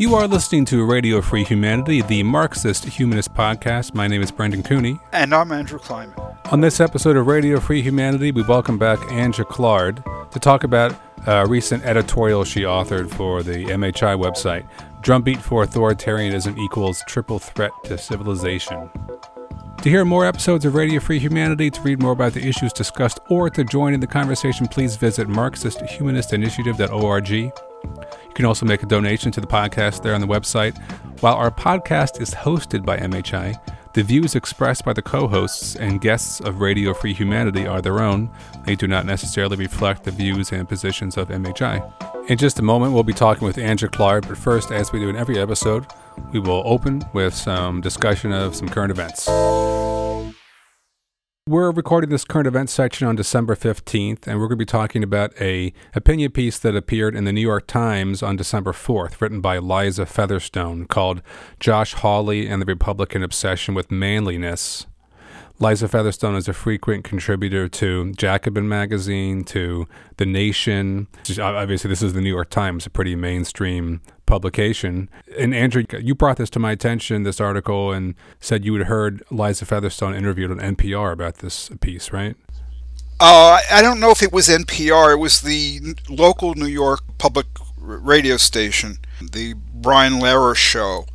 You are listening to Radio Free Humanity, the Marxist Humanist podcast. My name is Brendan Cooney. And I'm Andrew Kliman. On this episode of Radio Free Humanity, we welcome back Anne Jaclard to talk about a recent editorial she authored for the MHI website Drumbeat for Authoritarianism Equals Triple Threat to Civilization. To hear more episodes of Radio Free Humanity, to read more about the issues discussed, or to join in the conversation, please visit MarxistHumanistInitiative.org. You can also make a donation to the podcast there on the website. While our podcast is hosted by MHI, the views expressed by the co hosts and guests of Radio Free Humanity are their own. They do not necessarily reflect the views and positions of MHI. In just a moment, we'll be talking with Anne Jaclard, but first, as we do in every episode, we will open with some discussion of some current events. We're recording this current events section on December 15th, and we're going to be talking about a opinion piece that appeared in the New York Times on December 4th, written by Liza Featherstone, called Josh Hawley and the Republican Obsession with Manliness. Liza Featherstone is a frequent contributor to Jacobin magazine, to The Nation. Obviously, this is the New York Times, a pretty mainstream publication. And Andrew, you brought this to my attention, this article, and said you had heard Liza Featherstone interviewed on NPR about this piece, right? Uh, I don't know if it was NPR. It was the local New York public radio station, the Brian Lehrer show.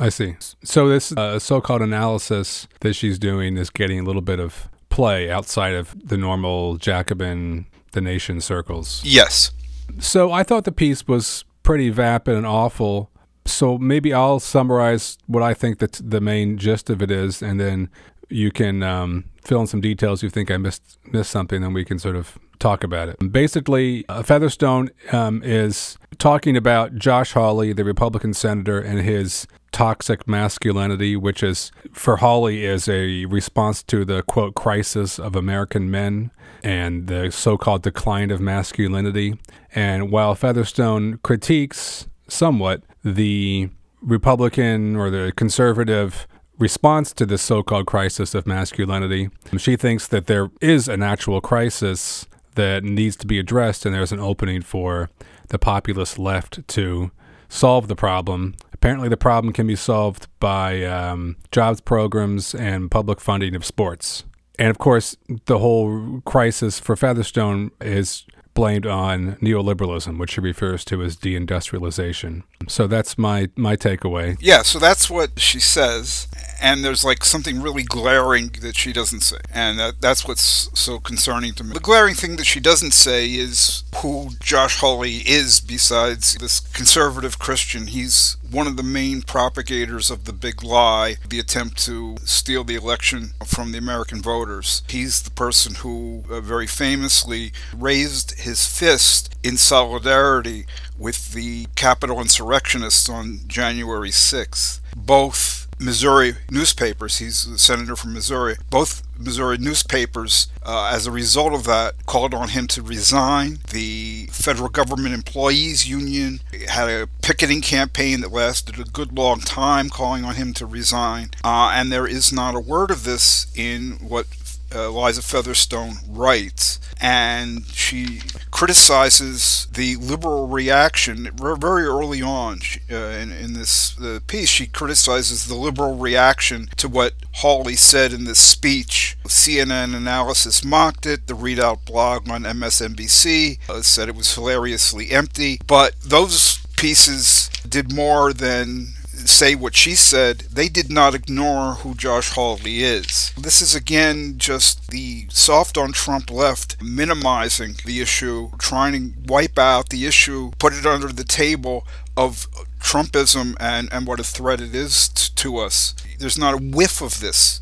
I see. So this uh, so-called analysis that she's doing is getting a little bit of play outside of the normal Jacobin, the nation circles. Yes. So I thought the piece was pretty vapid and awful. So maybe I'll summarize what I think that the main gist of it is, and then you can um, fill in some details you think I missed missed something, and we can sort of talk about it. Basically, uh, Featherstone um, is talking about Josh Hawley, the Republican senator, and his toxic masculinity, which is for Hawley is a response to the quote crisis of American men and the so-called decline of masculinity. And while Featherstone critiques somewhat the Republican or the conservative response to this so-called crisis of masculinity, she thinks that there is an actual crisis that needs to be addressed and there's an opening for the populist left to solve the problem Apparently, the problem can be solved by um, jobs programs and public funding of sports. And of course, the whole crisis for Featherstone is blamed on neoliberalism, which she refers to as deindustrialization. So that's my my takeaway. Yeah, so that's what she says, and there's like something really glaring that she doesn't say, and that, that's what's so concerning to me. The glaring thing that she doesn't say is who Josh Hawley is, besides this conservative Christian. He's one of the main propagators of the big lie, the attempt to steal the election from the American voters. He's the person who uh, very famously raised his fist in solidarity with the Capitol insurrectionists on January 6th. Both Missouri newspapers, he's a senator from Missouri, both Missouri newspapers, uh, as a result of that, called on him to resign. The federal government employees union had a picketing campaign that lasted a good long time, calling on him to resign. Uh, and there is not a word of this in what uh, Liza Featherstone writes, and she criticizes the liberal reaction very early on uh, in, in, this uh, piece. She criticizes the liberal reaction to what Hawley said in this speech. CNN Analysis mocked it. The ReidOut blog on MSNBC uh, said it was hilariously empty. But those pieces did more than say what she said, they did not ignore who Josh Hawley is. This is again just the soft on Trump left minimizing the issue, trying to wipe out the issue, put it under the table of Trumpism and, and what a threat it is t- to us. There's not a whiff of this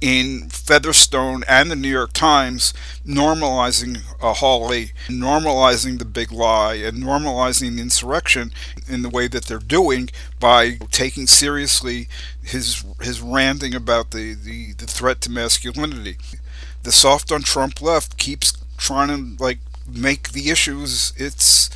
in Featherstone and the New York Times normalizing uh, Hawley, normalizing the big lie, and normalizing the insurrection in the way that they're doing by taking seriously his his ranting about the, the, the threat to masculinity. The soft on Trump left keeps trying to like make the issues its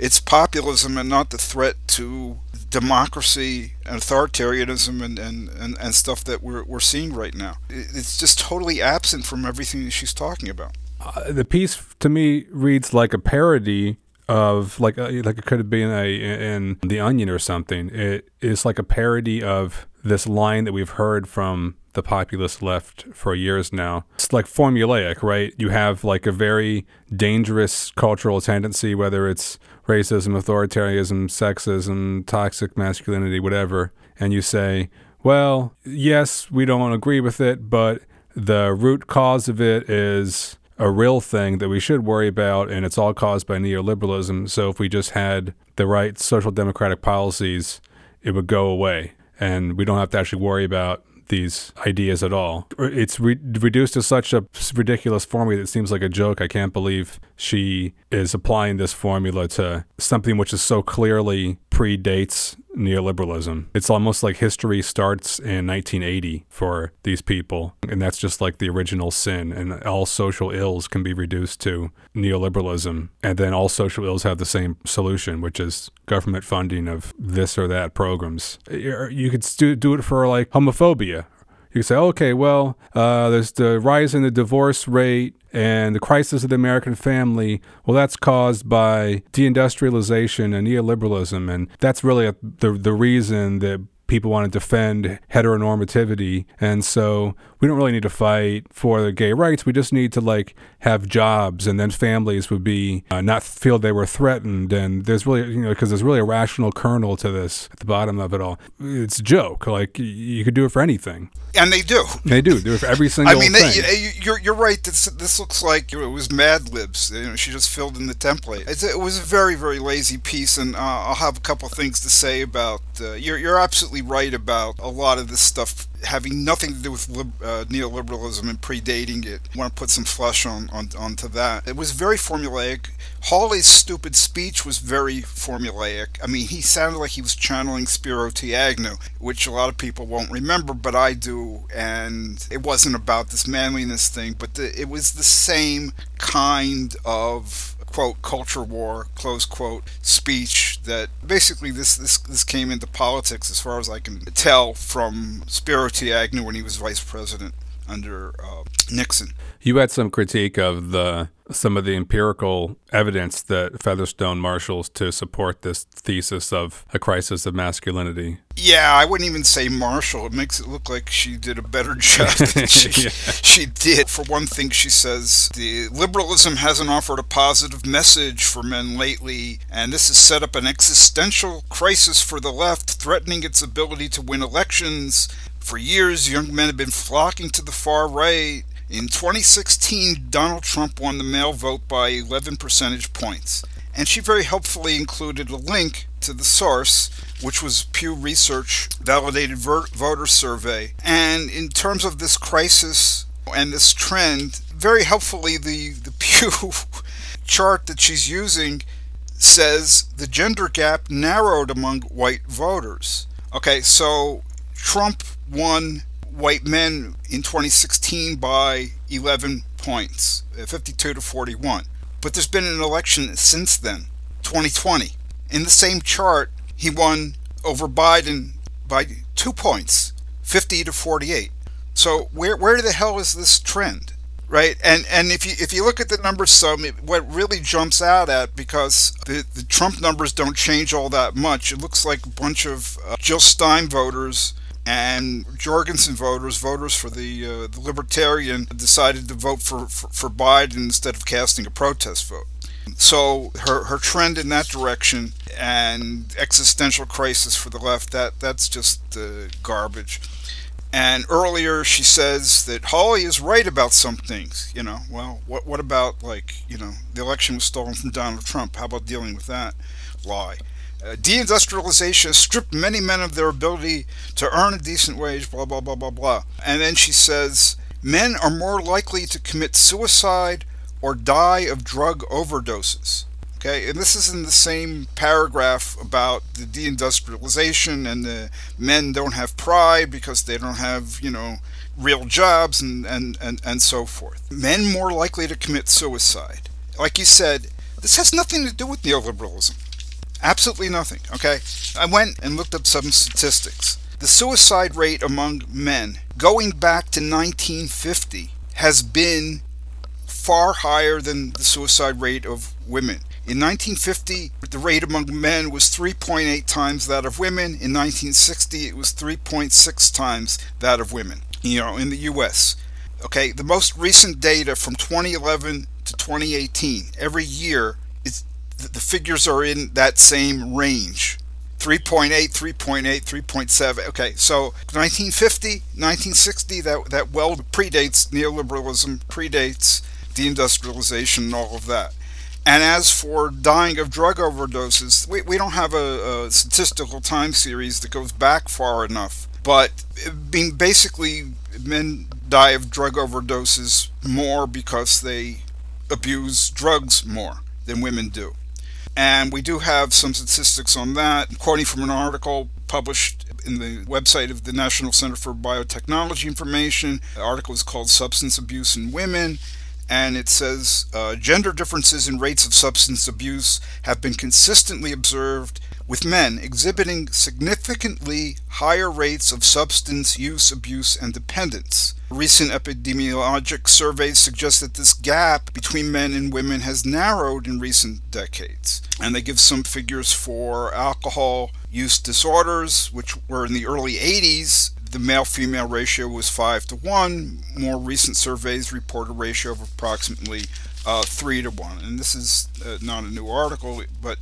it's populism and not the threat to democracy and authoritarianism and, and, and, and stuff that we're, we're seeing right now. It's just totally absent from everything that she's talking about. Uh, the piece to me reads like a parody of like uh, like it could have been a in the Onion or something. It is like a parody of this line that we've heard from the populist left for years now. It's like formulaic, right? You have like a very dangerous cultural tendency, whether it's racism, authoritarianism, sexism, toxic masculinity, whatever, and you say, well, yes, we don't agree with it, but the root cause of it is a real thing that we should worry about, and it's all caused by neoliberalism. So if we just had the right social democratic policies, it would go away, and we don't have to actually worry about these ideas at all. It's re- reduced to such a ridiculous formula that it seems like a joke. I can't believe she is applying this formula to something which is so clearly predates neoliberalism. It's almost like history starts in 1980 for these people, and that's just like the original sin. And all social ills can be reduced to neoliberalism, and then all social ills have the same solution, which is government funding of this or that programs. You could do it for like homophobia you say, okay, well, uh, there's the rise in the divorce rate and the crisis of the American family. Well, that's caused by deindustrialization and neoliberalism, and that's really a, the the reason that people want to defend heteronormativity. And so we don't really need to fight for the gay rights. We just need to like have jobs, and then families would be uh, not feel they were threatened. And there's really, you know, because there's really a rational kernel to this at the bottom of it all. It's a joke. Like you could do it for anything. And they do. They do. Do it for every single. I mean, they, you're you're right. This this looks like it was Mad Libs. You know, she just filled in the template. It's, it was a very very lazy piece, and uh, I'll have a couple things to say about. Uh, you're you're absolutely right about a lot of this stuff having nothing to do with lib- uh, neoliberalism and predating it. I want to put some flesh on, on onto that. It was very formulaic. Hawley's stupid speech was very formulaic. I mean, he sounded like he was channeling Spiro T. Agnew, which a lot of people won't remember, but I do. And it wasn't about this manliness thing, but the, it was the same kind of quote culture war close quote speech that basically this this this came into politics as far as I can tell from Spiro. Agnew when he was vice president under uh, Nixon. You had some critique of the some of the empirical evidence that Featherstone marshals to support this thesis of a crisis of masculinity. Yeah, I wouldn't even say marshal. It makes it look like she did a better job than she, yeah. she did. For one thing, she says the liberalism hasn't offered a positive message for men lately, and this has set up an existential crisis for the left, threatening its ability to win elections for years, young men have been flocking to the far right. In 2016, Donald Trump won the male vote by 11 percentage points. And she very helpfully included a link to the source, which was Pew Research validated voter survey. And in terms of this crisis and this trend, very helpfully, the, the Pew chart that she's using says the gender gap narrowed among white voters. Okay, so Trump won white men in 2016 by 11 points, uh, 52 to 41. But there's been an election since then, 2020. In the same chart, he won over Biden by two points, 50 to 48. So where where the hell is this trend? Right, and and if you if you look at the numbers, some what really jumps out at because the, the Trump numbers don't change all that much. It looks like a bunch of uh, Jill Stein voters and Jorgensen voters, voters for the, uh, the Libertarian, decided to vote for, for, for, Biden instead of casting a protest vote. So her, her trend in that direction and existential crisis for the left, that, that's just uh, garbage. And earlier she says that Hawley is right about some things. You know, well, what, what about, like, you know, the election was stolen from Donald Trump? How about dealing with that lie? Uh, deindustrialization stripped many men of their ability to earn a decent wage, blah, blah, blah, blah, blah. And then she says, men are more likely to commit suicide or die of drug overdoses. Okay, and this is in the same paragraph about the deindustrialization and the men don't have pride because they don't have, you know, real jobs and, and, and, and so forth. Men more likely to commit suicide. Like you said, this has nothing to do with neoliberalism. Absolutely nothing, okay? I went and looked up some statistics. The suicide rate among men going back to 1950 has been far higher than the suicide rate of women. In 1950, the rate among men was 3.8 times that of women. In 1960, it was 3.6 times that of women, you know, in the US. Okay, the most recent data from 2011 to 2018, every year, the figures are in that same range. 3.8, 3.8, 3.7. Okay, so 1950, 1960, that, that well predates neoliberalism, predates deindustrialization, and all of that. And as for dying of drug overdoses, we, we don't have a, a statistical time series that goes back far enough. But being basically, men die of drug overdoses more because they abuse drugs more than women do. And we do have some statistics on that, quoting from an article published in the website of the National Center for Biotechnology Information. The article is called Substance Abuse in Women and it says uh, gender differences in rates of substance abuse have been consistently observed with men exhibiting significantly higher rates of substance use abuse and dependence. Recent epidemiologic surveys suggest that this gap between men and women has narrowed in recent decades. And they give some figures for alcohol use disorders, which were in the early 80s the male female ratio was 5 to 1. More recent surveys report a ratio of approximately uh, 3 to 1. And this is uh, not a new article, but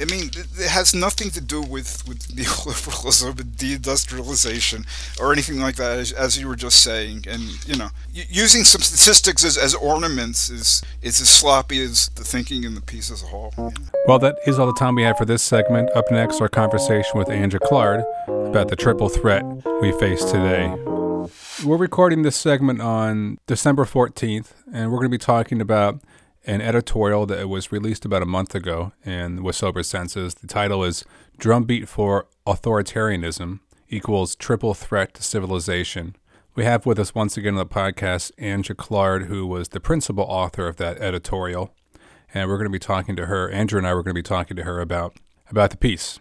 I mean, it has nothing to do with, with neoliberalism and deindustrialization or anything like that, as, as, you were just saying. And, you know, using some statistics as, as ornaments is, is as sloppy as the thinking in the piece as a whole. Well, that is all the time we have for this segment. Up next, our conversation with Anne Jaclard about the triple threat we face today. We're recording this segment on December 14th, and we're going to be talking about an editorial that was released about a month ago in with Sober Senses. The title is Drumbeat for Authoritarianism Equals Triple Threat to Civilization. We have with us once again on the podcast Anne Jaclard, who was the principal author of that editorial. And we're going to be talking to her. Andrew and I were going to be talking to her about about the piece.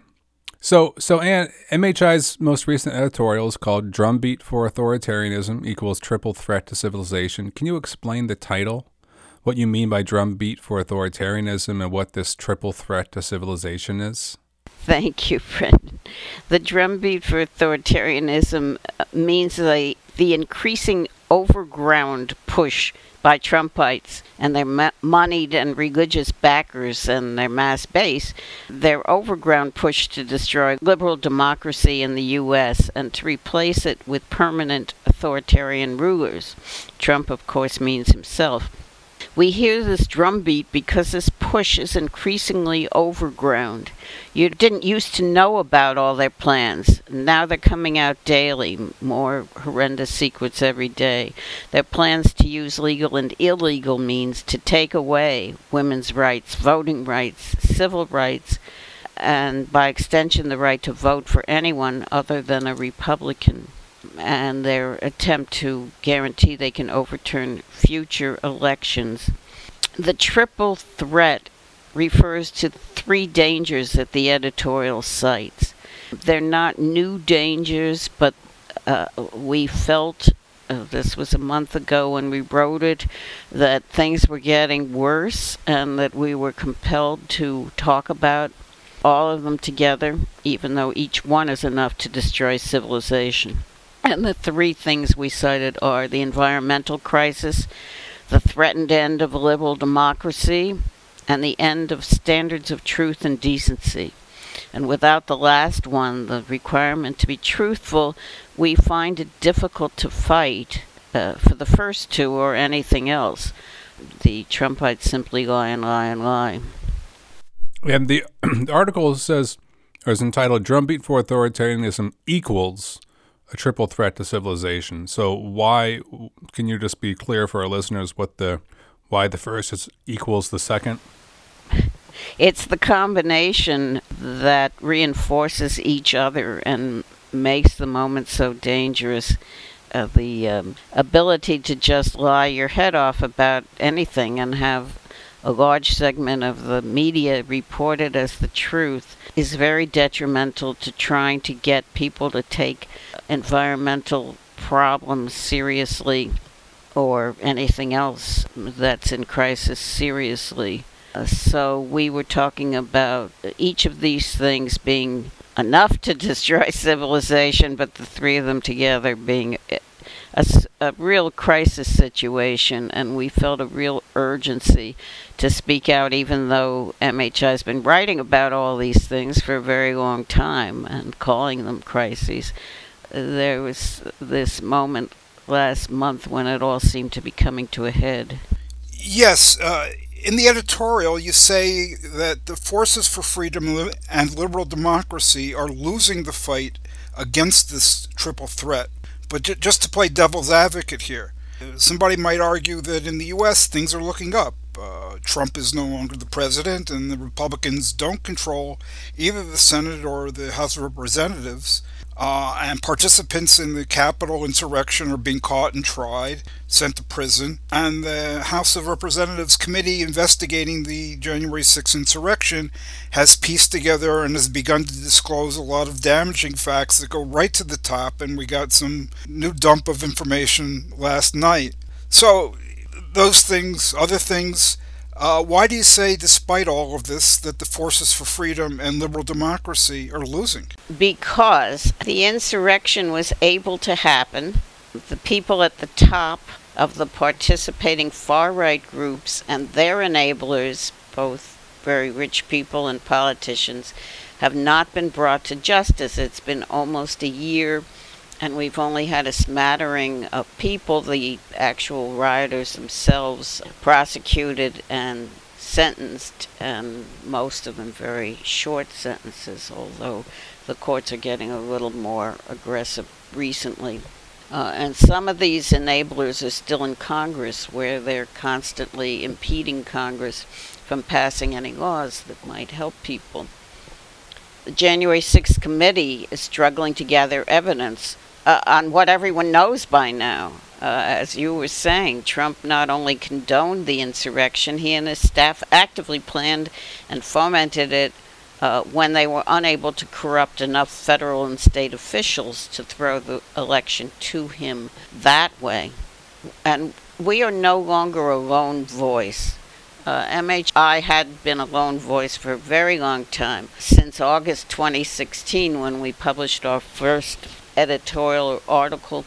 So, so and MHI's most recent editorial is called "Drumbeat for Authoritarianism Equals Triple Threat to Civilization." Can you explain the title? What you mean by drumbeat for authoritarianism and what this triple threat to civilization is? Thank you, Brendan. The drumbeat for authoritarianism uh, means the, the increasing overground push by Trumpites and their moneyed and religious backers and their mass base, their overground push to destroy liberal democracy in the U.S. and to replace it with permanent authoritarian rulers. Trump, of course, means himself. We hear this drumbeat because this push is increasingly overground. You didn't used to know about all their plans. Now they're coming out daily, more horrendous secrets every day. Their plans to use legal and illegal means to take away women's rights, voting rights, civil rights, and by extension, the right to vote for anyone other than a Republican and their attempt to guarantee they can overturn future elections. The triple threat refers to three dangers that the editorial cites. They're not new dangers, but uh, we felt uh, this was a month ago when we wrote it that things were getting worse and that we were compelled to talk about all of them together, even though each one is enough to destroy civilization. And the three things we cited are the environmental crisis, the threatened end of liberal democracy, and the end of standards of truth and decency. And without the last one, the requirement to be truthful, we find it difficult to fight uh, for the first two or anything else. The Trumpites simply lie and lie and lie. And the, the article says, or is entitled Drumbeat for Authoritarianism Equals a triple threat to civilization. So why can you just be clear for our listeners what the why the first is equals the second? It's the combination that reinforces each other and makes the moment so dangerous. Uh, the um, ability to just lie your head off about anything and have a large segment of the media report it as the truth is very detrimental to trying to get people to take environmental problems seriously or anything else that's in crisis seriously. Uh, so we were talking about each of these things being enough to destroy civilization, but the three of them together being a, a, real crisis situation, and we felt a real urgency to speak out, even though MHI has been writing about all these things for a very long time and calling them crises. There was this moment last month when it all seemed to be coming to a head. Yes. Uh, in the editorial, you say that the forces for freedom and liberal democracy are losing the fight against this triple threat. But j- just to play devil's advocate here, somebody might argue that in the U.S. things are looking up. Uh, Trump is no longer the president, and the Republicans don't control either the Senate or the House of Representatives. Uh, and participants in the Capitol insurrection are being caught and tried, sent to prison. And the House of Representatives committee investigating the January 6th insurrection has pieced together and has begun to disclose a lot of damaging facts that go right to the top. And we got some new dump of information last night. So, those things, other things, uh, why do you say, despite all of this, that the forces for freedom and liberal democracy are losing? Because the insurrection was able to happen. The people at the top of the participating far right groups and their enablers, both very rich people and politicians, have not been brought to justice. It's been almost a year and we've only had a smattering of people, the actual rioters themselves, prosecuted and sentenced, and most of them very short sentences, although the courts are getting a little more aggressive recently. Uh, and some of these enablers are still in Congress, where they're constantly impeding Congress from passing any laws that might help people. The January 6th committee is struggling to gather evidence uh, on what everyone knows by now. Uh, as you were saying, Trump not only condoned the insurrection, he and his staff actively planned and fomented it uh, when they were unable to corrupt enough federal and state officials to throw the election to him that way. And we are no longer a lone voice. Uh, MHI had been a lone voice for a very long time, since August 2016 when we published our first editorial article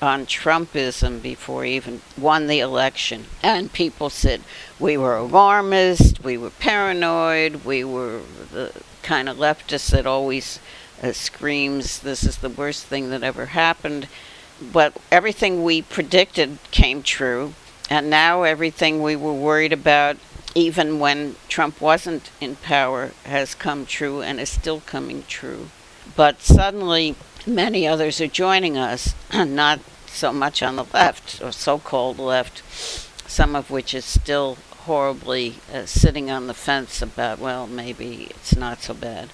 on Trumpism before he even won the election. And people said we were alarmist, we were paranoid, we were the kind of leftists that always uh, screams, this is the worst thing that ever happened. But everything we predicted came true. And now everything we were worried about, even when Trump wasn't in power, has come true and is still coming true. But suddenly, many others are joining us, not so much on the left, or so called left, some of which is still horribly uh, sitting on the fence about, well, maybe it's not so bad.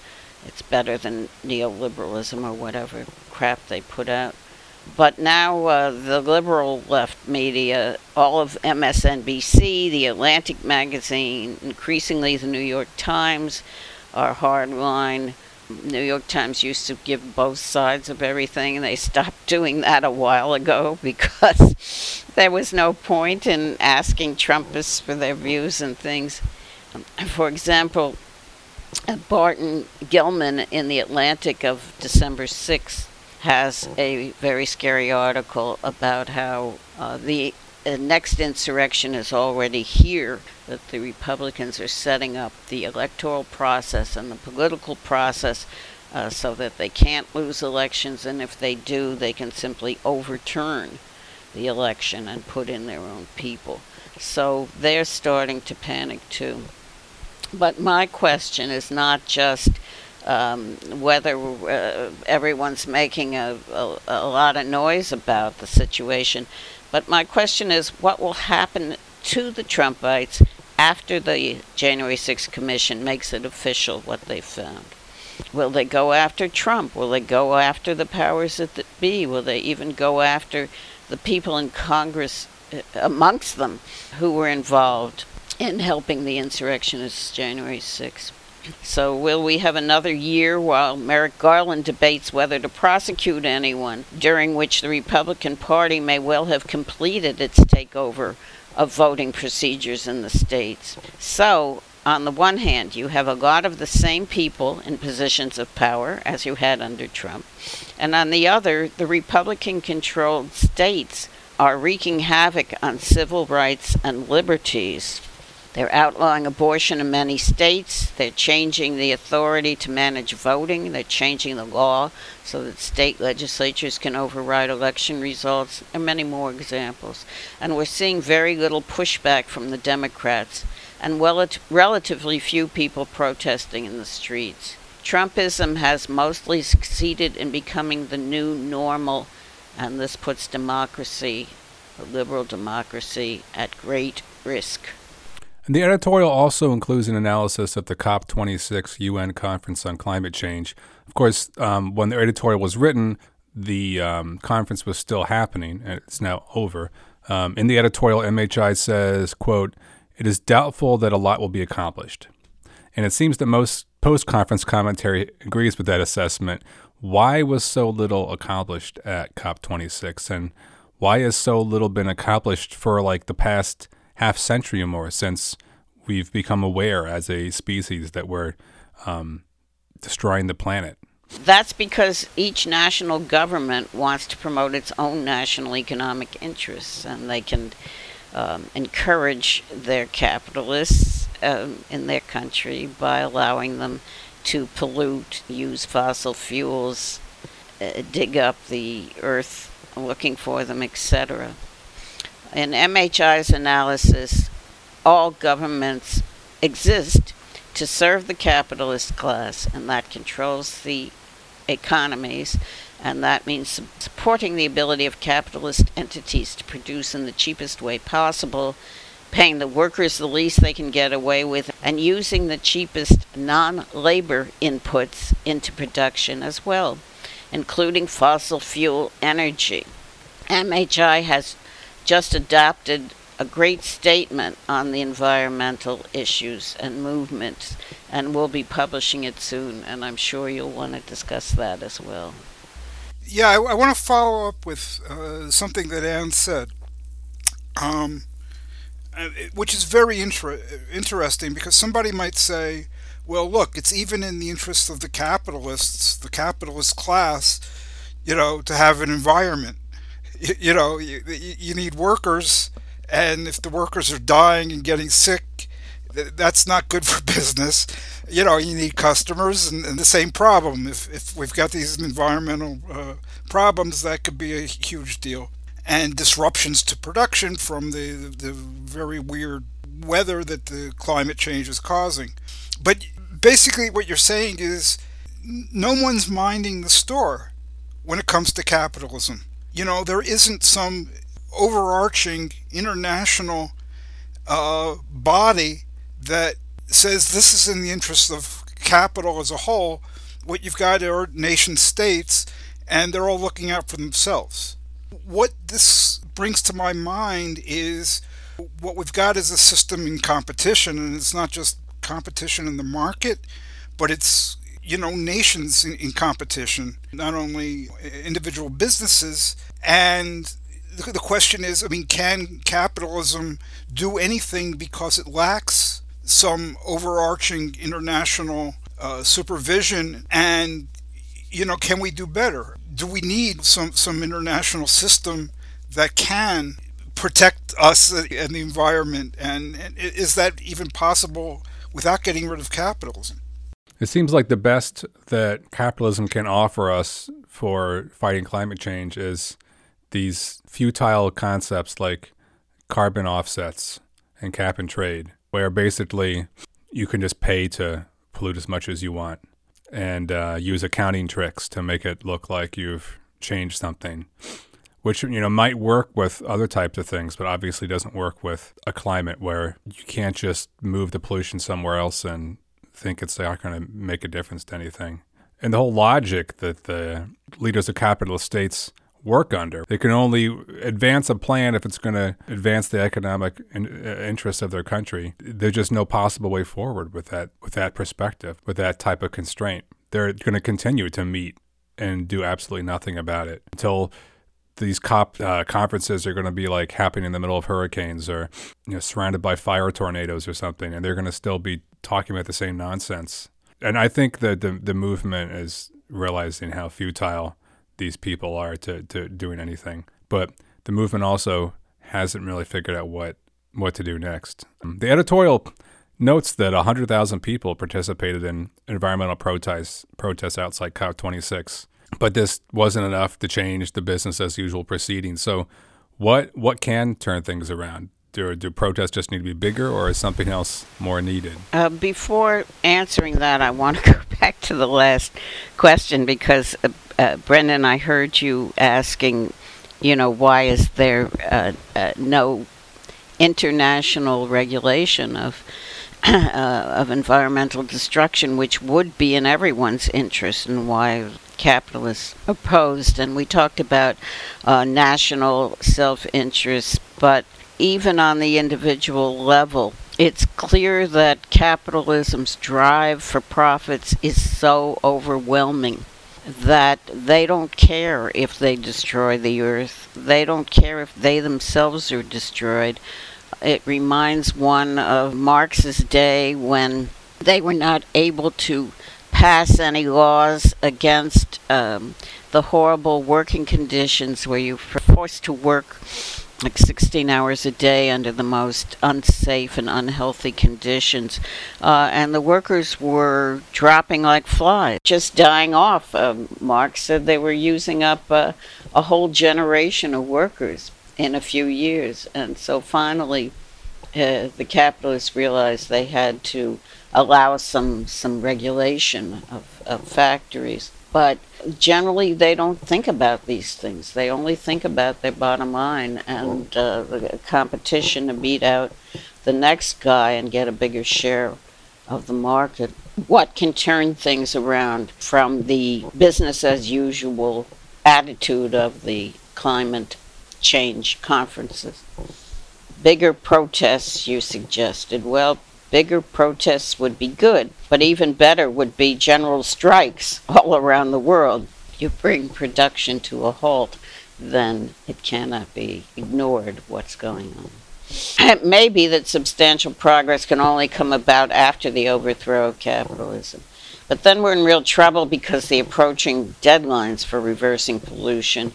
It's better than neoliberalism or whatever crap they put out. But now uh, the liberal left media, all of MSNBC, the Atlantic magazine, increasingly the New York Times, are hardline New York Times used to give both sides of everything, and they stopped doing that a while ago because there was no point in asking Trumpists for their views and things. For example, Barton Gellman in the Atlantic of December 6th has a very scary article about how uh, the the next insurrection is already here, that the Republicans are setting up the electoral process and the political process uh, so that they can't lose elections, and if they do, they can simply overturn the election and put in their own people. So they're starting to panic too. But my question is not just um, whether uh, everyone's making a, a, a lot of noise about the situation, but my question is what will happen to the Trumpites after the January 6th Commission makes it official what they found? Will they go after Trump? Will they go after the powers that be? Will they even go after the people in Congress uh, amongst them who were involved in helping the insurrectionists January 6th? So, will we have another year while Merrick Garland debates whether to prosecute anyone, during which the Republican Party may well have completed its takeover of voting procedures in the states? So, on the one hand, you have a lot of the same people in positions of power as you had under Trump. And on the other, the Republican controlled states are wreaking havoc on civil rights and liberties. They're outlawing abortion in many states. They're changing the authority to manage voting. They're changing the law so that state legislatures can override election results, and many more examples. And we're seeing very little pushback from the Democrats, and well, relatively few people protesting in the streets. Trumpism has mostly succeeded in becoming the new normal, and this puts democracy, a liberal democracy, at great risk. And the editorial also includes an analysis of the COP26 UN Conference on Climate Change. Of course, um, when the editorial was written, the um, conference was still happening, and it's now over. Um, in the editorial, MHI says, quote, it is doubtful that a lot will be accomplished. And it seems that most post conference commentary agrees with that assessment. Why was so little accomplished at COP26? And why has so little been accomplished for like the past half century or more since we've become aware as a species that we're um, destroying the planet. That's because each national government wants to promote its own national economic interests, and they can um, encourage their capitalists um, in their country by allowing them to pollute, use fossil fuels, uh, dig up the earth looking for them, etc. In MHI's analysis, all governments exist to serve the capitalist class, and that controls the economies, and that means supporting the ability of capitalist entities to produce in the cheapest way possible, paying the workers the least they can get away with, and using the cheapest non labor inputs into production as well, including fossil fuel energy. MHI has just adopted a great statement on the environmental issues and movements, and we'll be publishing it soon, and I'm sure you'll want to discuss that as well. Yeah, I, I want to follow up with uh, something that Anne said, um, uh, which is very inter- interesting because somebody might say, well, look, it's even in the interest of the capitalists, the capitalist class, you know, to have an environment you, know, you, you need workers, and if the workers are dying and getting sick, that's not good for business. You know, you need customers, and, and the same problem. If, if we've got these environmental uh, problems, that could be a huge deal. And disruptions to production from the, the very weird weather that the climate change is causing. But basically, what you're saying is no one's minding the store when it comes to capitalism you know, there isn't some overarching international uh, body that says this is in the interest of capital as a whole. What you've got are nation states, and they're all looking out for themselves. What this brings to my mind is what we've got is a system in competition, and it's not just competition in the market, but it's you know, nations in, in competition, not only individual businesses. And the, the question is, I mean, can capitalism do anything because it lacks some overarching international uh, supervision? And, you know, can we do better? Do we need some, some international system that can protect us and the environment? And, and is that even possible without getting rid of capitalism? It seems like the best that capitalism can offer us for fighting climate change is these futile concepts like carbon offsets and cap and trade, where basically you can just pay to pollute as much as you want and uh, use accounting tricks to make it look like you've changed something which you know might work with other types of things, but obviously doesn't work with a climate where you can't just move the pollution somewhere else and think it's not going to make a difference to anything. And the whole logic that the leaders of capitalist states work under. They can only advance a plan if it's going to advance the economic in, uh, interests of their country. There's just no possible way forward with that with that perspective, with that type of constraint. They're going to continue to meet and do absolutely nothing about it until these COP uh, conferences are going to be like happening in the middle of hurricanes or you know surrounded by fire tornadoes or something, and they're going to still be talking about the same nonsense. And I think that the the movement is realizing how futile these people are to, to doing anything. But the movement also hasn't really figured out what what to do next. Um, the editorial notes that 100,000 people participated in environmental protests protests outside COP26, but this wasn't enough to change the business as usual proceedings. So, what what can turn things around? Do, do protests just need to be bigger, or is something else more needed? Uh, before answering that, I want to go back to the last question because uh, uh, Brendan, I heard you asking, you know, why is there uh, uh, no international regulation of uh, of environmental destruction, which would be in everyone's interest, and why capitalists opposed? And we talked about national self-interest, but even on the individual level, it's clear that capitalism's drive for profits is so overwhelming that they don't care if they destroy the earth. They don't care if they themselves are destroyed. It reminds one of Marx's day when they were not able to pass any laws against um, the horrible working conditions where you're forced to work like 16 hours a day under the most unsafe and unhealthy conditions. Uh, and the workers were dropping like flies, just dying off. Um, Marx said they were using up uh, a whole generation of workers in a few years. And so finally, uh, the capitalists realized they had to allow some, some regulation of, of factories. But generally they don't think about these things. They only think about their bottom line and uh, the competition to beat out the next guy and get a bigger share of the market. What can turn things around from the business as usual attitude of the climate change conferences? Bigger protests, you suggested. Well, bigger protests would be good, but even better would be general strikes all around the world. You bring production to a halt, then it cannot be ignored what's going on. It may be that substantial progress can only come about after the overthrow of capitalism. But then we're in real trouble because the approaching deadlines for reversing pollution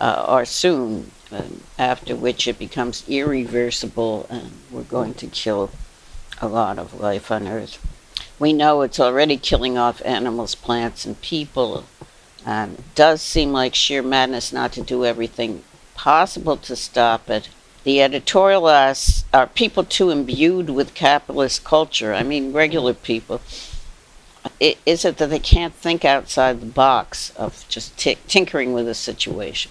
uh, are soon, uh, after which it becomes irreversible and we're going to kill a lot of life on Earth. We know it's already killing off animals, plants, and people. And it does seem like sheer madness not to do everything possible to stop it. The editorialists are people too imbued with capitalist culture. I mean, regular people. Is it that they can't think outside the box of just t- tinkering with the situation,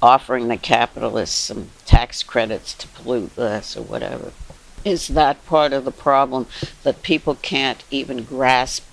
offering the capitalists some tax credits to pollute less or whatever? Is that part of the problem that people can't even grasp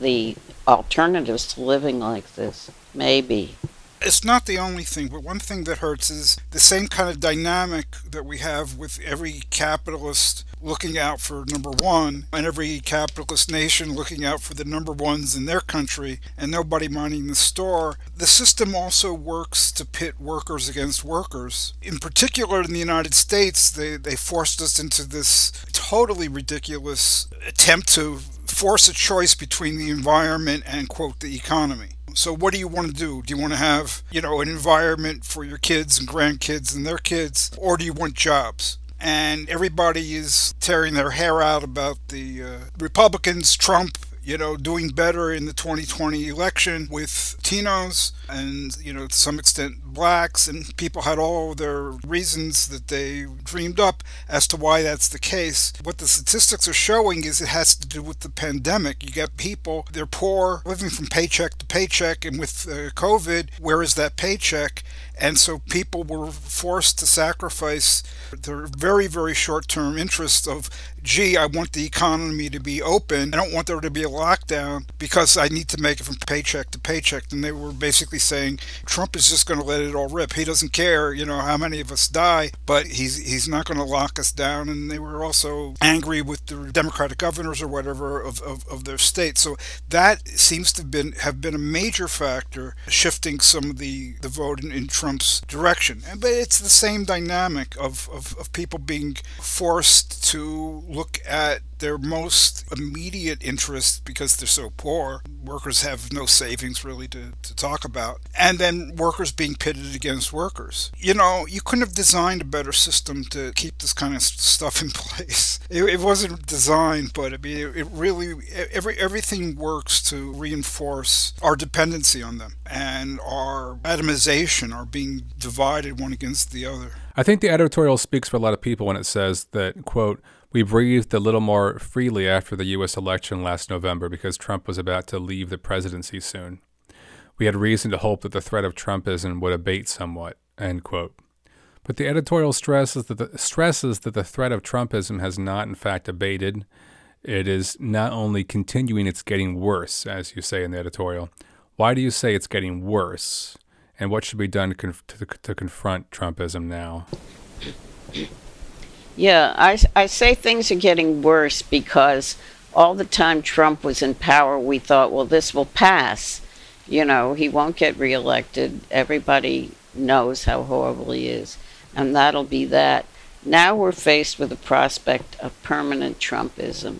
the alternatives to living like this? Maybe. It's not the only thing, but one thing that hurts is the same kind of dynamic that we have with every capitalist looking out for number one, and every capitalist nation looking out for the number ones in their country, and nobody minding the store. The system also works to pit workers against workers. In particular, in the United States, they, they forced us into this totally ridiculous attempt to force a choice between the environment and, quote, the economy. So what do you want to do? Do you want to have, you know, an environment for your kids and grandkids and their kids, or do you want jobs? And everybody is tearing their hair out about the uh, Republicans, Trump, you know, doing better in the 2020 election with Latinos and, you know, to some extent blacks, and people had all their reasons that they dreamed up as to why that's the case. What the statistics are showing is it has to do with the pandemic. You get people, they're poor, living from paycheck to paycheck, and with uh, COVID, where is that paycheck? And so people were forced to sacrifice their very, very short term interests of, gee, I want the economy to be open. I don't want there to be a lockdown because I need to make it from paycheck to paycheck. And they were basically saying Trump is just going to let it all rip. He doesn't care, you know, how many of us die, but he's he's not going to lock us down. And they were also angry with the Democratic governors or whatever of, of, of their state. So that seems to have been have been a major factor shifting some of the, the vote in, in Trump's direction. But it's the same dynamic of, of, of people being forced to look at their most immediate interest because they're so poor. Workers have no savings really to, to talk about. And then workers being pitted against workers. You know, you couldn't have designed a better system to keep this kind of stuff in place. It, it wasn't designed, but I mean, it, it really, every, everything works to reinforce our dependency on them and our atomization, our being divided one against the other. I think the editorial speaks for a lot of people when it says that, quote, we breathed a little more freely after the U.S. election last November because Trump was about to leave the presidency soon. We had reason to hope that the threat of Trumpism would abate somewhat. End quote. But the editorial stresses that the, stresses that the threat of Trumpism has not, in fact, abated. It is not only continuing, it's getting worse, as you say in the editorial. Why do you say it's getting worse? And what should be done to, conf- to, to confront Trumpism now? Yeah, I, I say things are getting worse because all the time Trump was in power, we thought, well, this will pass. You know, he won't get reelected. Everybody knows how horrible he is. And that'll be that. Now we're faced with the prospect of permanent Trumpism,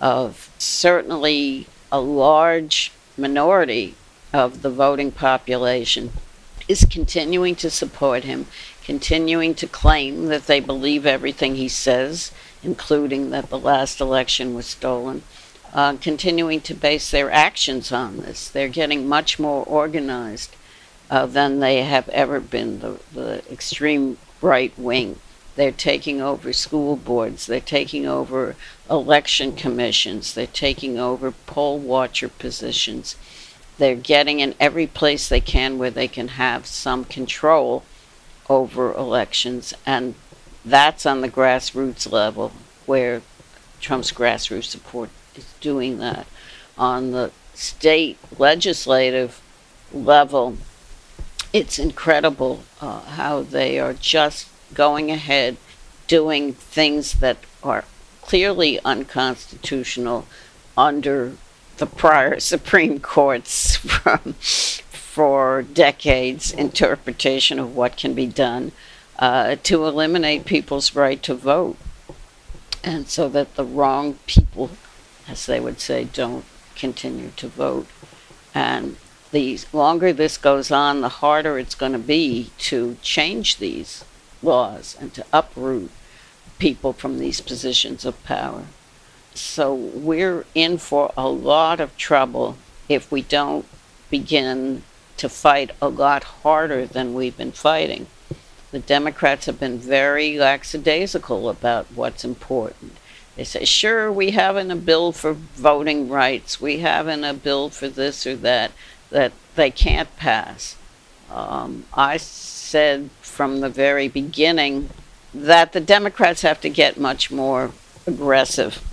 of certainly a large minority of the voting population is continuing to support him continuing to claim that they believe everything he says, including that the last election was stolen, uh, continuing to base their actions on this. They're getting much more organized uh, than they have ever been, the, the extreme right wing. They're taking over school boards, they're taking over election commissions, they're taking over poll watcher positions. They're getting in every place they can where they can have some control over elections, and that's on the grassroots level where Trump's grassroots support is doing that. On the state legislative level, it's incredible uh, how they are just going ahead doing things that are clearly unconstitutional under the prior Supreme Courts from for decades interpretation of what can be done uh, to eliminate people's right to vote. And so that the wrong people, as they would say, don't continue to vote. And the longer this goes on, the harder it's going to be to change these laws and to uproot people from these positions of power. So we're in for a lot of trouble if we don't begin to fight a lot harder than we've been fighting. The Democrats have been very lackadaisical about what's important. They say, sure, we haven't a bill for voting rights, we haven't a bill for this or that, that they can't pass. Um, I said from the very beginning that the Democrats have to get much more aggressive.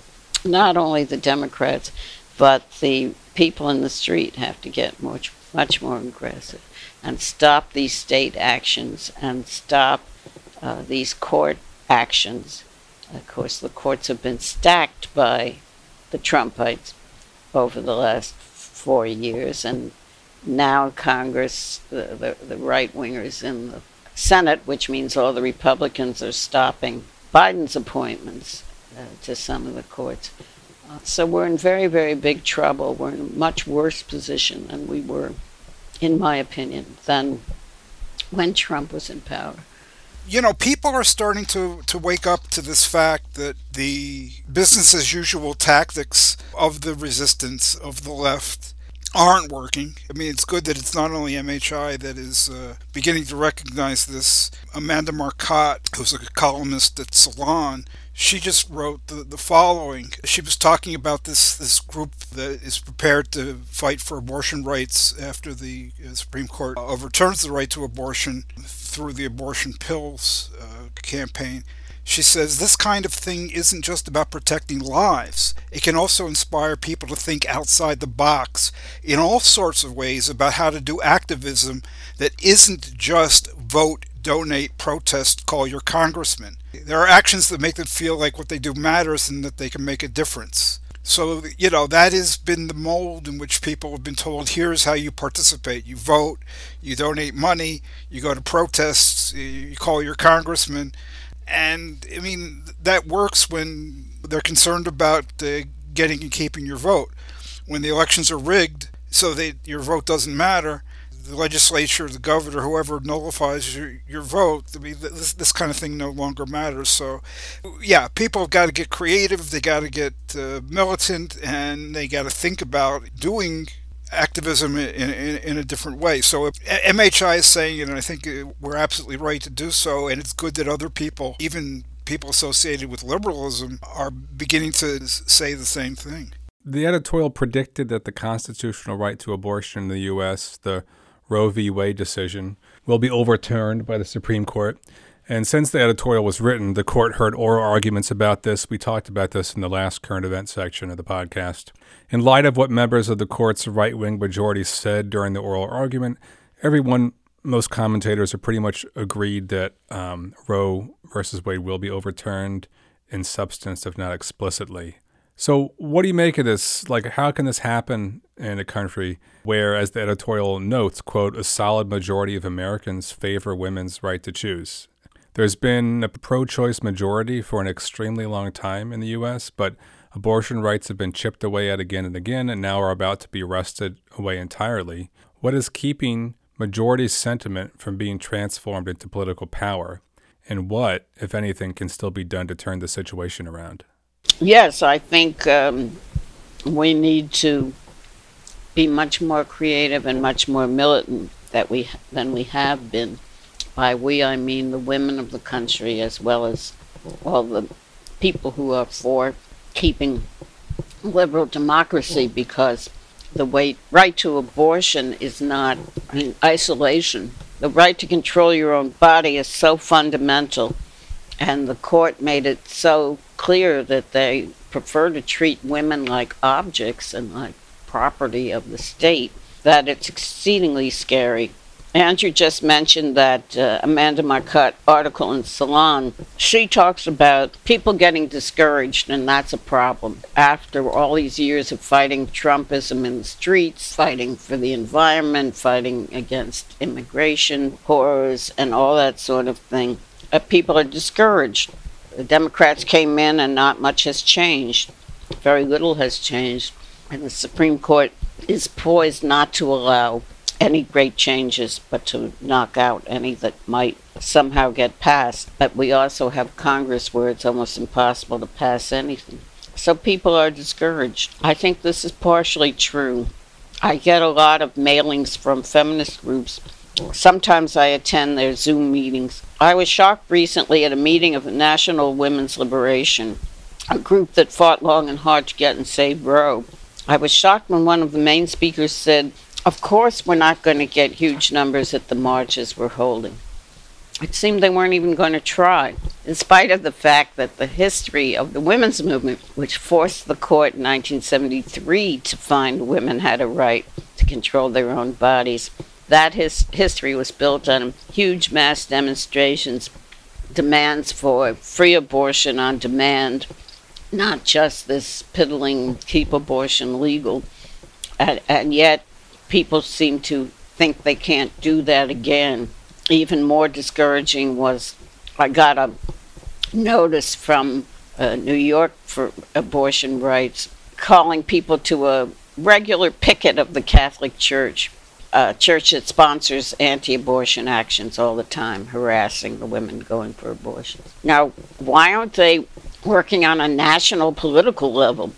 Not only the Democrats, but the people in the street have to get much much more aggressive, and stop these state actions and stop uh, these court actions. Of course, the courts have been stacked by the Trumpites over the last four years, and now Congress, the, the, the right wingers in the Senate, which means all the Republicans are stopping Biden's appointments uh, to some of the courts. So we're in very, very big trouble. We're in a much worse position than we were, in my opinion, than when Trump was in power. You know, people are starting to, to wake up to this fact that the business as usual tactics of the resistance of the left aren't working. I mean, it's good that it's not only MHI that is uh, beginning to recognize this. Amanda Marcotte, who's a columnist at Salon, she just wrote the, the following. She was talking about this, this group that is prepared to fight for abortion rights after the uh, Supreme Court overturns the right to abortion through the abortion pills uh, campaign. She says this kind of thing isn't just about protecting lives. It can also inspire people to think outside the box in all sorts of ways about how to do activism that isn't just vote, donate, protest, call your congressman. There are actions that make them feel like what they do matters and that they can make a difference. So, you know, that has been the mold in which people have been told here's how you participate. You vote, you donate money, you go to protests, you call your congressman. And, I mean, that works when they're concerned about uh, getting and keeping your vote. When the elections are rigged so that your vote doesn't matter, the legislature, the governor, whoever nullifies your, your vote, I mean, this, this kind of thing no longer matters. So, yeah, people have got to get creative, they got to get uh, militant, and they got to think about doing activism in, in, in, a different way. So MHI is saying it, and I think uh, we're absolutely right to do so, and it's good that other people, even people associated with liberalism, are beginning to say the same thing. The editorial predicted that the constitutional right to abortion in the U.S., the Roe v. Wade decision will be overturned by the Supreme Court. And since the editorial was written, the court heard oral arguments about this. We talked about this in the last current event section of the podcast. In light of what members of the court's right wing majority said during the oral argument, everyone, most commentators are pretty much agreed that um, Roe versus Wade will be overturned in substance, if not explicitly. So, what do you make of this? Like, how can this happen in a country where, as the editorial notes, quote, a solid majority of Americans favor women's right to choose? There's been a pro choice majority for an extremely long time in the U.S., but abortion rights have been chipped away at again and again and now are about to be wrested away entirely. What is keeping majority sentiment from being transformed into political power? And what, if anything, can still be done to turn the situation around? Yes, I think um, we need to be much more creative and much more militant that we than we have been. By we, I mean the women of the country as well as all the people who are for keeping liberal democracy because the way, right to abortion is not in isolation. The right to control your own body is so fundamental, and the court made it so clear that they prefer to treat women like objects and like property of the state that it's exceedingly scary. Andrew just mentioned that uh, Amanda Marcotte article in Salon. She talks about people getting discouraged, and that's a problem. After all these years of fighting Trumpism in the streets, fighting for the environment, fighting against immigration horrors, and all that sort of thing, uh, people are discouraged. The Democrats came in and not much has changed. Very little has changed. And the Supreme Court is poised not to allow any great changes, but to knock out any that might somehow get passed. But we also have Congress where it's almost impossible to pass anything. So people are discouraged. I think this is partially true. I get a lot of mailings from feminist groups Sometimes I attend their Zoom meetings. I was shocked recently at a meeting of National Women's Liberation, a group that fought long and hard to get and save Roe. I was shocked when one of the main speakers said, Of course, we're not going to get huge numbers at the marches we're holding. It seemed they weren't even going to try, in spite of the fact that the history of the women's movement, which forced the court in 1973 to find women had a right to control their own bodies, that his history was built on huge mass demonstrations, demands for free abortion on demand, not just this piddling keep abortion legal. And, and yet, people seem to think they can't do that again. Even more discouraging was I got a notice from uh, New York for abortion rights calling people to a regular picket of the Catholic Church a church that sponsors anti abortion actions all the time, harassing the women going for abortions. Now, why aren't they working on a national political level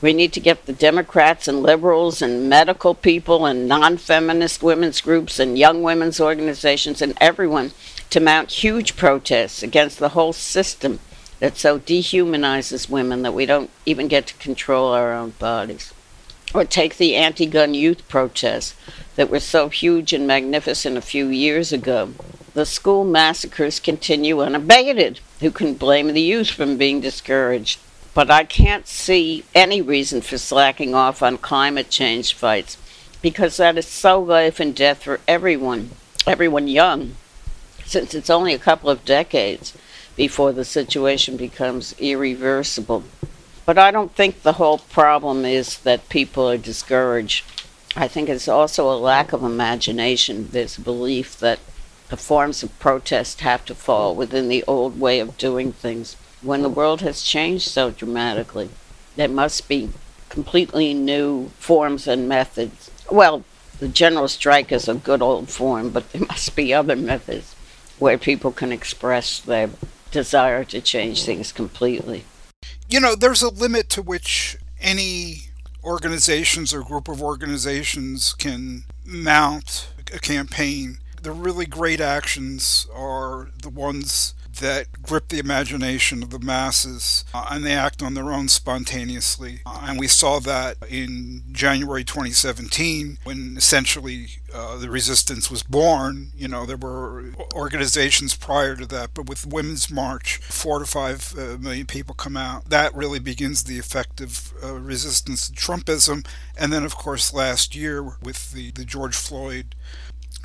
We need to get the Democrats and liberals and medical people and non feminist women's groups and young women's organizations and everyone to mount huge protests against the whole system that so dehumanizes women that we don't even get to control our own bodies. Or take the anti gun youth protests that were so huge and magnificent a few years ago. The school massacres continue unabated. Who can blame the youth from being discouraged? But I can't see any reason for slacking off on climate change fights because that is so life and death for everyone, everyone young, since it's only a couple of decades before the situation becomes irreversible. But I don't think the whole problem is that people are discouraged. I think it's also a lack of imagination. There's a belief that the forms of protest have to fall within the old way of doing things. When the world has changed so dramatically, there must be completely new forms and methods. Well, the general strike is a good old form, but there must be other methods where people can express their desire to change things completely. You know, there's a limit to which any organizations or group of organizations can mount a campaign. The really great actions are the ones that grip the imagination of the masses uh, and they act on their own spontaneously. Uh, and we saw that in January 2017 when essentially uh, the resistance was born. You know, there were organizations prior to that, but with Women's March, four to five uh, million people come out. That really begins the effective uh, resistance to Trumpism. And then, of course, last year with the, the George Floyd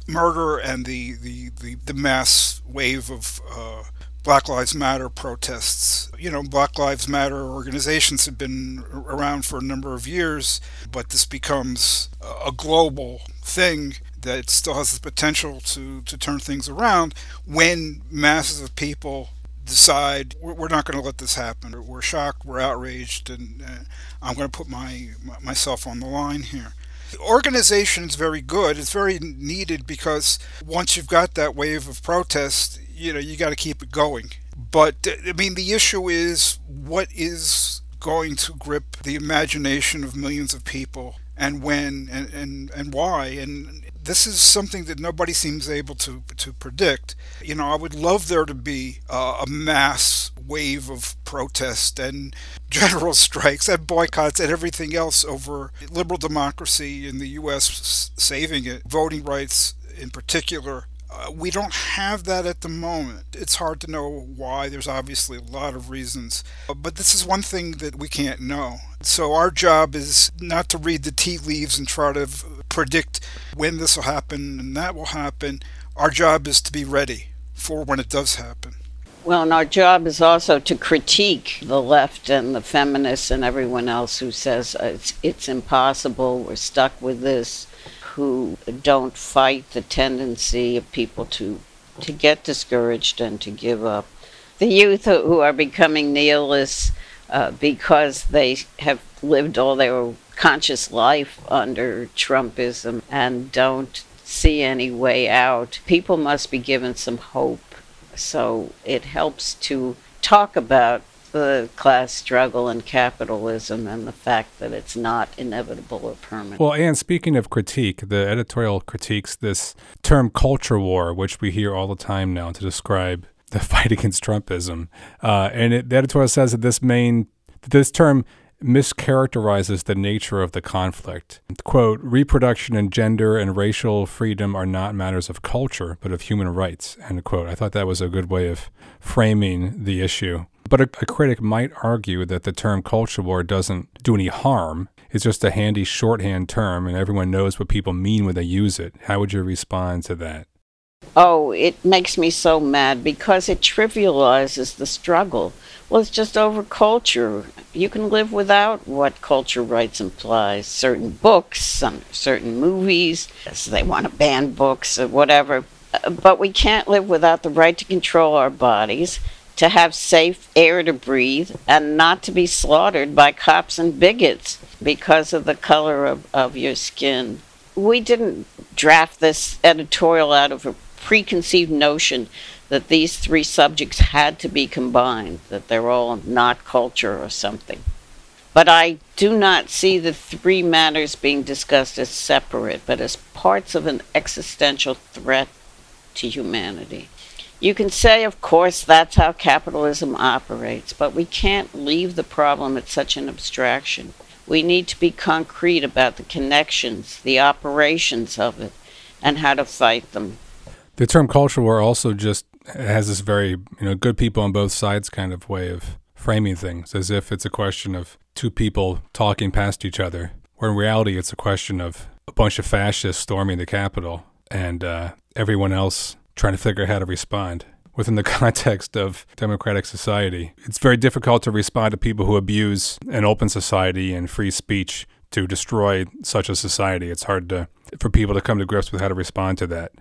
murder and the, the, the, the mass wave of uh, Black Lives Matter protests. You know, Black Lives Matter organizations have been around for a number of years, but this becomes a global thing that still has the potential to, to turn things around when masses of people decide we're not going to let this happen. We're shocked, we're outraged, and uh, I'm going to put my myself on the line here. The organization is very good. It's very needed because once you've got that wave of protest, you know, you got to keep it going. But I mean, the issue is what is going to grip the imagination of millions of people and when and, and, and why. And this is something that nobody seems able to, to predict. You know, I would love there to be uh, a mass wave of protest and general strikes and boycotts and everything else over liberal democracy in the U.S. saving it, voting rights in particular, uh, we don't have that at the moment. It's hard to know why. There's obviously a lot of reasons. Uh, but this is one thing that we can't know. So our job is not to read the tea leaves and try to predict when this will happen and that will happen. Our job is to be ready for when it does happen. Well, and our job is also to critique the left and the feminists and everyone else who says it's, it's impossible, we're stuck with this who don't fight the tendency of people to to get discouraged and to give up. The youth who are becoming nihilists uh, because they have lived all their conscious life under Trumpism and don't see any way out. People must be given some hope. So it helps to talk about the class struggle and capitalism and the fact that it's not inevitable or permanent. Well, and speaking of critique, the editorial critiques this term culture war, which we hear all the time now to describe the fight against Trumpism. Uh, and it, the editorial says that this main this term mischaracterizes the nature of the conflict. Quote, reproduction and gender and racial freedom are not matters of culture, but of human rights, end quote. I thought that was a good way of framing the issue. But a, a critic might argue that the term culture war doesn't do any harm. It's just a handy shorthand term, and everyone knows what people mean when they use it. How would you respond to that? Oh, it makes me so mad because it trivializes the struggle. Well, it's just over culture. You can live without what culture rights implies. Certain books, some certain movies, they want to ban books or whatever. Uh, but we can't live without the right to control our bodies to have safe air to breathe and not to be slaughtered by cops and bigots because of the color of, of your skin. We didn't draft this editorial out of a preconceived notion that these three subjects had to be combined, that they're all not culture or something. But I do not see the three matters being discussed as separate, but as parts of an existential threat to humanity. You can say, of course, that's how capitalism operates, but we can't leave the problem at such an abstraction. We need to be concrete about the connections, the operations of it, and how to fight them. The term culture war also just has this very, you know, good people on both sides kind of way of framing things as if it's a question of two people talking past each other, where in reality it's a question of a bunch of fascists storming the Capitol and uh, everyone else trying to figure out how to respond. Within the context of democratic society, it's very difficult to respond to people who abuse an open society and free speech to destroy such a society. It's hard to for people to come to grips with how to respond to that.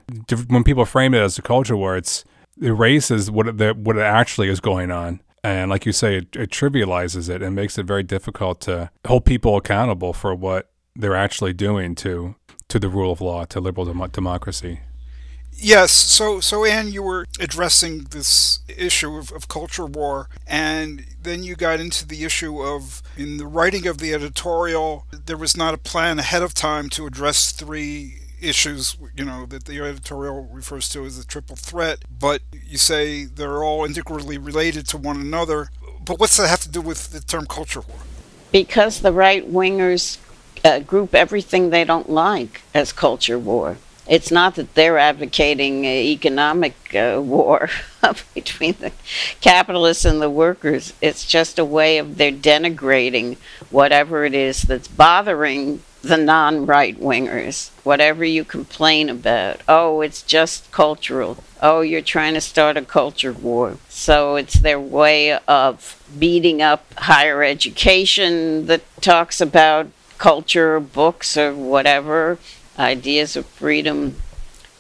When people frame it as a culture war, it's it erases what it, what it actually is going on and like you say, it, it trivializes it and makes it very difficult to hold people accountable for what they're actually doing to to the rule of law, to liberal dem- democracy. Yes, so so Anne, you were addressing this issue of, of culture war, and then you got into the issue of in the writing of the editorial, there was not a plan ahead of time to address three issues, you know, that the editorial refers to as a triple threat, but you say they're all integrally related to one another. But what's that have to do with the term culture war? Because the right wingers uh, group everything they don't like as culture war. It's not that they're advocating economic uh, war between the capitalists and the workers. It's just a way of they're denigrating whatever it is that's bothering the non right wingers, whatever you complain about. Oh, it's just cultural. Oh, you're trying to start a culture war. So it's their way of beating up higher education that talks about culture, books, or whatever, ideas of freedom.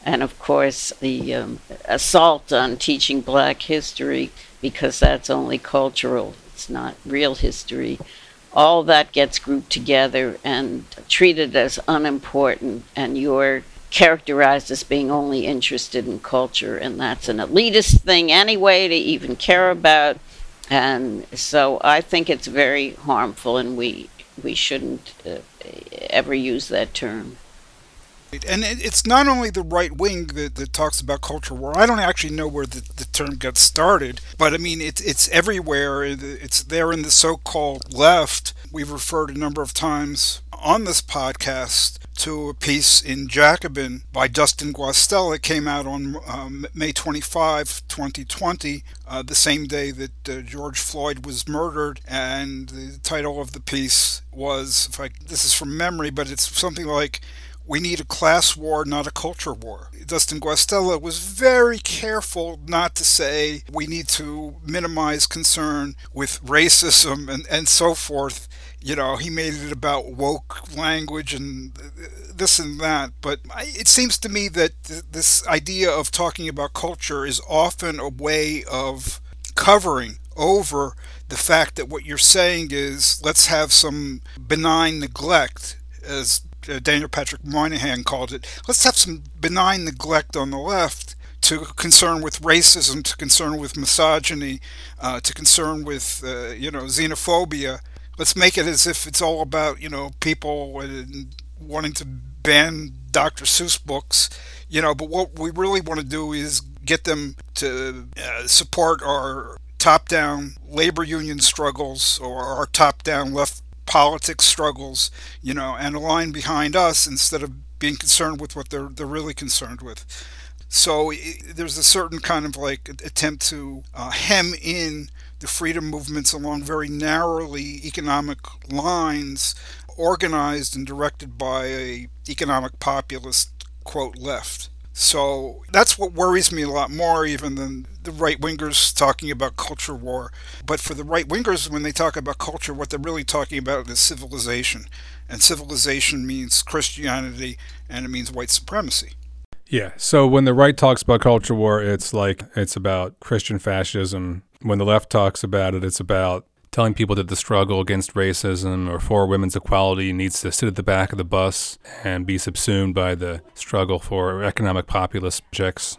And of course, the um, assault on teaching black history because that's only cultural, it's not real history all that gets grouped together and treated as unimportant, and you're characterized as being only interested in culture, and that's an elitist thing anyway to even care about. And so I think it's very harmful, and we we shouldn't uh, ever use that term. And it's not only the right wing that, that talks about culture war. I don't actually know where the, the term got started, but I mean, it's it's everywhere. It's there in the so called left. We've referred a number of times on this podcast to a piece in Jacobin by Dustin Guastella. It came out on um, May 25, 2020, uh, the same day that uh, George Floyd was murdered. And the title of the piece was, if I, this is from memory, but it's something like we need a class war, not a culture war. Dustin Guastella was very careful not to say we need to minimize concern with racism and, and so forth. You know, he made it about woke language and this and that. But it seems to me that this idea of talking about culture is often a way of covering over the fact that what you're saying is let's have some benign neglect as uh, Daniel Patrick Moynihan called it, let's have some benign neglect on the left to concern with racism, to concern with misogyny, uh, to concern with uh, you know xenophobia. Let's make it as if it's all about you know people wanting to ban Dr. Seuss books, you know. But what we really want to do is get them to uh, support our top-down labor union struggles or our top-down left politics struggles, you know, and align behind us instead of being concerned with what they're they're really concerned with. So it, there's a certain kind of like attempt to uh, hem in the freedom movements along very narrowly economic lines, organized and directed by a economic populist quote left. So that's what worries me a lot more, even than the right wingers talking about culture war. But for the right wingers, when they talk about culture, what they're really talking about is civilization. And civilization means Christianity and it means white supremacy. Yeah. So when the right talks about culture war, it's like it's about Christian fascism. When the left talks about it, it's about telling people that the struggle against racism or for women's equality needs to sit at the back of the bus and be subsumed by the struggle for economic populist objects.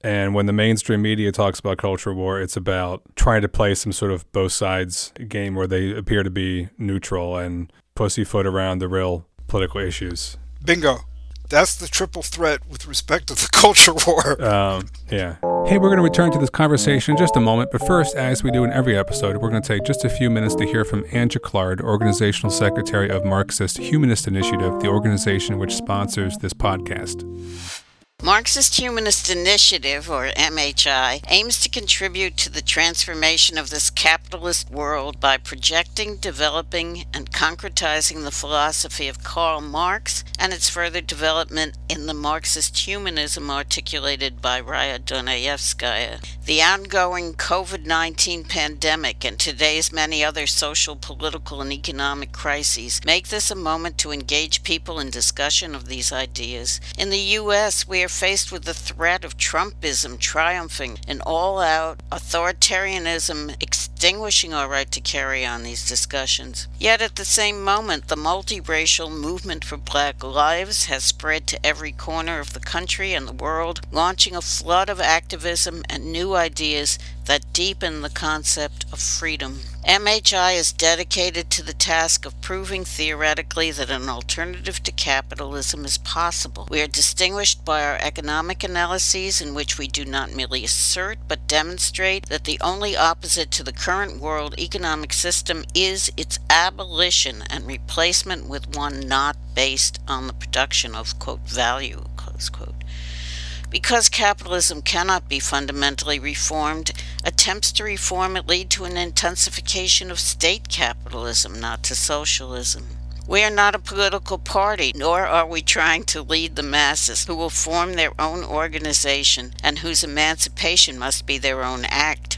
And when the mainstream media talks about culture war, it's about trying to play some sort of both sides game where they appear to be neutral and pussyfoot around the real political issues. Bingo. That's the triple threat with respect to the culture war. Um, yeah. Hey, we're going to return to this conversation in just a moment, but first, as we do in every episode, we're going to take just a few minutes to hear from Anne Jaclard, Organizational Secretary of Marxist Humanist Initiative, the organization which sponsors this podcast. Marxist Humanist Initiative, or MHI, aims to contribute to the transformation of this capitalist world by projecting, developing, and concretizing the philosophy of Karl Marx and its further development in the Marxist humanism articulated by Raya Dunayevskaya. The ongoing COVID 19 pandemic and today's many other social, political, and economic crises make this a moment to engage people in discussion of these ideas. In the U.S., we are faced with the threat of Trumpism triumphing, an all out authoritarianism our right to carry on these discussions. Yet at the same moment, the multiracial movement for black lives has spread to every corner of the country and the world, launching a flood of activism and new ideas that deepen the concept of freedom. MHI is dedicated to the task of proving theoretically that an alternative to capitalism is possible. We are distinguished by our economic analyses in which we do not merely assert but demonstrate that the only opposite to the current world economic system is its abolition and replacement with one not based on the production of quote value close quote. Because capitalism cannot be fundamentally reformed, attempts to reform it lead to an intensification of state capitalism, not to socialism. We are not a political party, nor are we trying to lead the masses who will form their own organization and whose emancipation must be their own act.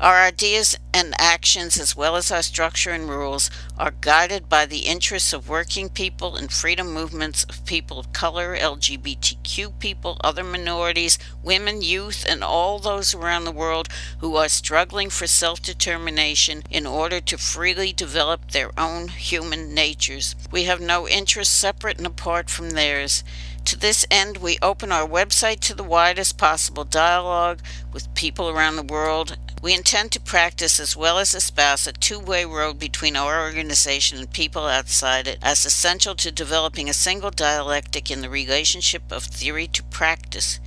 Our ideas and actions, as well as our structure and rules, are guided by the interests of working people and freedom movements of people of color, LGBTQ people, other minorities, women, youth, and all those around the world who are struggling for self determination in order to freely develop their own human natures. We have no interests separate and apart from theirs. To this end, we open our website to the widest possible dialogue with people around the world we intend to practice as well as espouse a two way road between our organization and people outside it as essential to developing a single dialectic in the relationship of theory to practice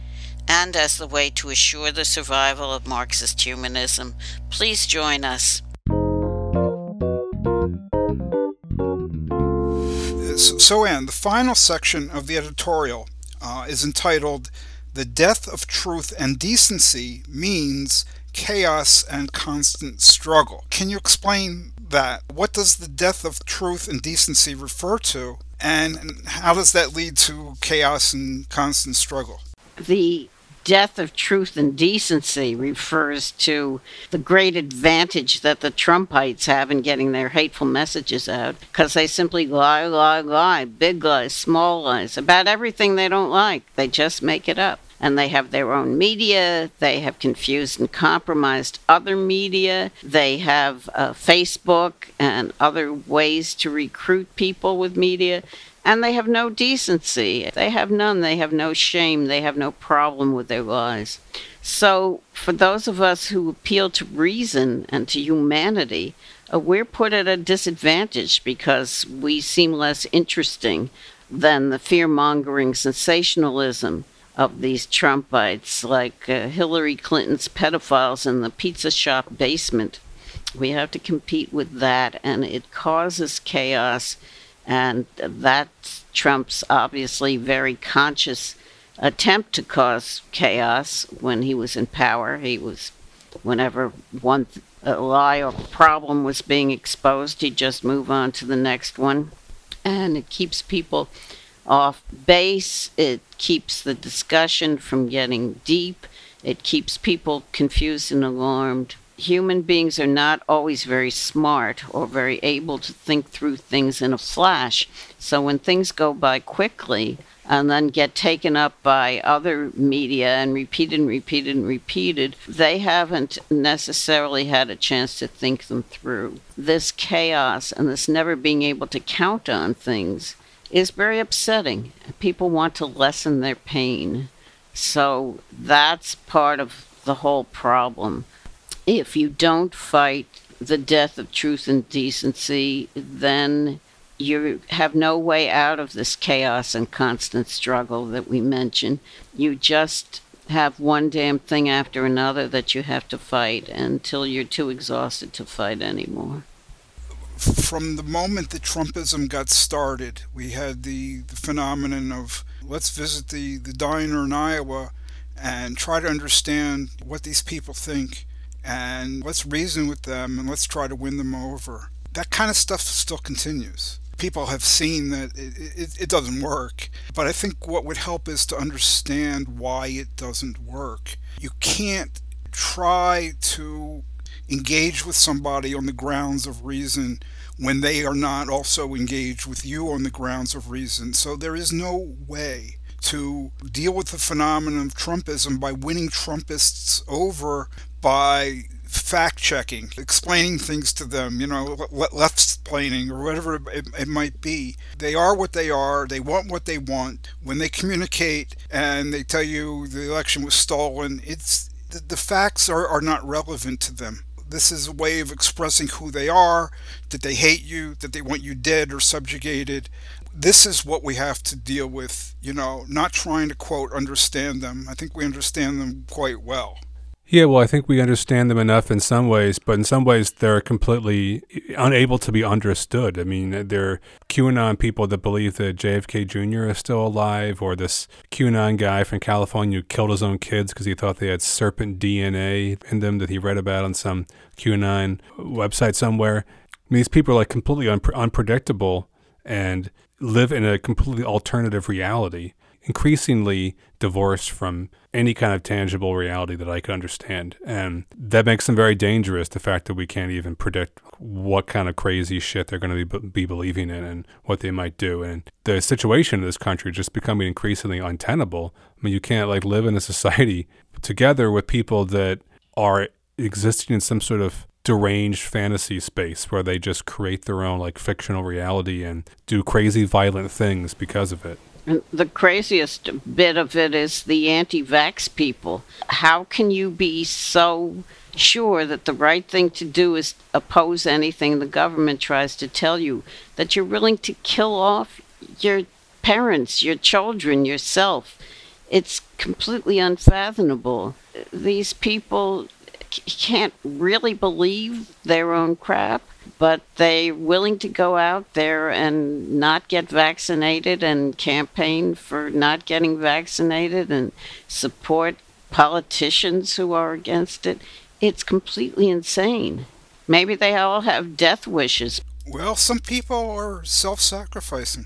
and as the way to assure the survival of Marxist humanism. Please join us. So, Anne, the final section of the editorial uh, is entitled The Death of Truth and Decency Means chaos and constant struggle. Can you explain that? What does the death of truth and decency refer to? And how does that lead to chaos and constant struggle? The death of truth and decency refers to the great advantage that the Trumpites have in getting their hateful messages out because they simply lie, lie, lie, big lies, small lies about everything they don't like. They just make it up and they have their own media. They have confused and compromised other media. They have uh, Facebook and other ways to recruit people with media. And they have no decency. They have none. They have no shame. They have no problem with their lies. So, for those of us who appeal to reason and to humanity, uh, we're put at a disadvantage because we seem less interesting than the fear mongering sensationalism of these Trumpites, like uh, Hillary Clinton's pedophiles in the pizza shop basement. We have to compete with that, and it causes chaos. And that's Trump's obviously very conscious attempt to cause chaos when he was in power. He was, whenever one lie or problem was being exposed, he'd just move on to the next one. And it keeps people off base. It keeps the discussion from getting deep. It keeps people confused and alarmed. human beings are not always very smart or very able to think through things in a flash. So when things go by quickly, and then get taken up by other media and repeated and repeated and repeated, they haven't necessarily had a chance to think them through. This chaos and this never being able to count on things is very upsetting. People want to lessen their pain. So that's part of the whole problem. If you don't fight the death of truth and decency, then you have no way out of this chaos and constant struggle that we mentioned. You just have one damn thing after another that you have to fight until you're too exhausted to fight anymore. From the moment that Trumpism got started, we had the, the phenomenon of let's visit the, the diner in Iowa and try to understand what these people think and let's reason with them and let's try to win them over. That kind of stuff still continues people have seen that it, it, it, doesn't work. But I think what would help is to understand why it doesn't work. You can't try to engage with somebody on the grounds of reason when they are not also engaged with you on the grounds of reason. So there is no way to deal with the phenomenon of Trumpism by winning Trumpists over by fact checking, explaining things to them, you know, left explaining or whatever it, it, might be. They are what they are. They want what they want. When they communicate and they tell you the election was stolen, it's the, the facts are, are not relevant to them. This is a way of expressing who they are, that they hate you, that they want you dead or subjugated. This is what we have to deal with, you know, not trying to quote understand them. I think we understand them quite well. Yeah, well, I think we understand them enough in some ways, but in some ways they're completely unable to be understood. I mean, they're QAnon people that believe that JFK Jr. is still alive, or this QAnon guy from California who killed his own kids because he thought they had serpent DNA in them that he read about on some QAnon website somewhere. I mean, these people are like completely un- unpredictable and live in a completely alternative reality increasingly divorced from any kind of tangible reality that I could understand. And that makes them very dangerous, the fact that we can't even predict what kind of crazy shit they're going to be, be believing in and what they might do. And the situation in this country just becoming increasingly untenable. I mean, you can't like live in a society together with people that are existing in some sort of deranged fantasy space where they just create their own like fictional reality and do crazy violent things because of it. The craziest bit of it is the anti vax people. How can you be so sure that the right thing to do is oppose anything the government tries to tell you? That you're willing to kill off your parents, your children, yourself? It's completely unfathomable. These people can't really believe their own crap but they're willing to go out there and not get vaccinated and campaign for not getting vaccinated and support politicians who are against it. It's completely insane. Maybe they all have death wishes. Well, some people are self sacrificing,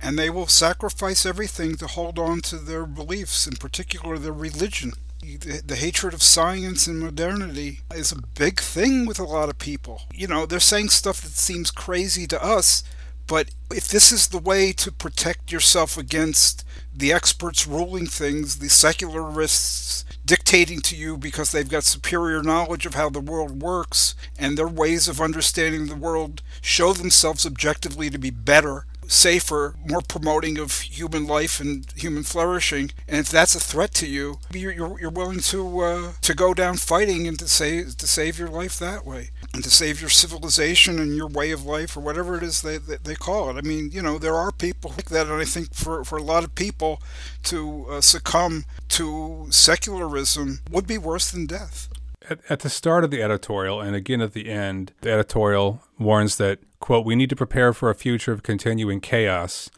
and they will sacrifice everything to hold on to their beliefs, in particular their religion the, hatred of science and modernity is a big thing with a lot of people. You know, they're saying stuff that seems crazy to us, but if this is the way to protect yourself against the experts ruling things, the secularists dictating to you because they've got superior knowledge of how the world works, and their ways of understanding the world show themselves objectively to be better safer, more promoting of human life and human flourishing. And if that's a threat to you, you're, you're, willing to uh, to go down fighting and to save to save your life that way, and to save your civilization and your way of life or whatever it is they, they, they call it. I mean, you know, there are people like that, and I think for, for a lot of people to uh, succumb to secularism would be worse than death. At, at the start of the editorial, and again at the end, the editorial warns that quote, we need to prepare for a future of continuing chaos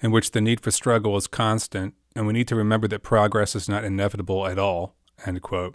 in which the need for struggle is constant, and we need to remember that progress is not inevitable at all, end quote.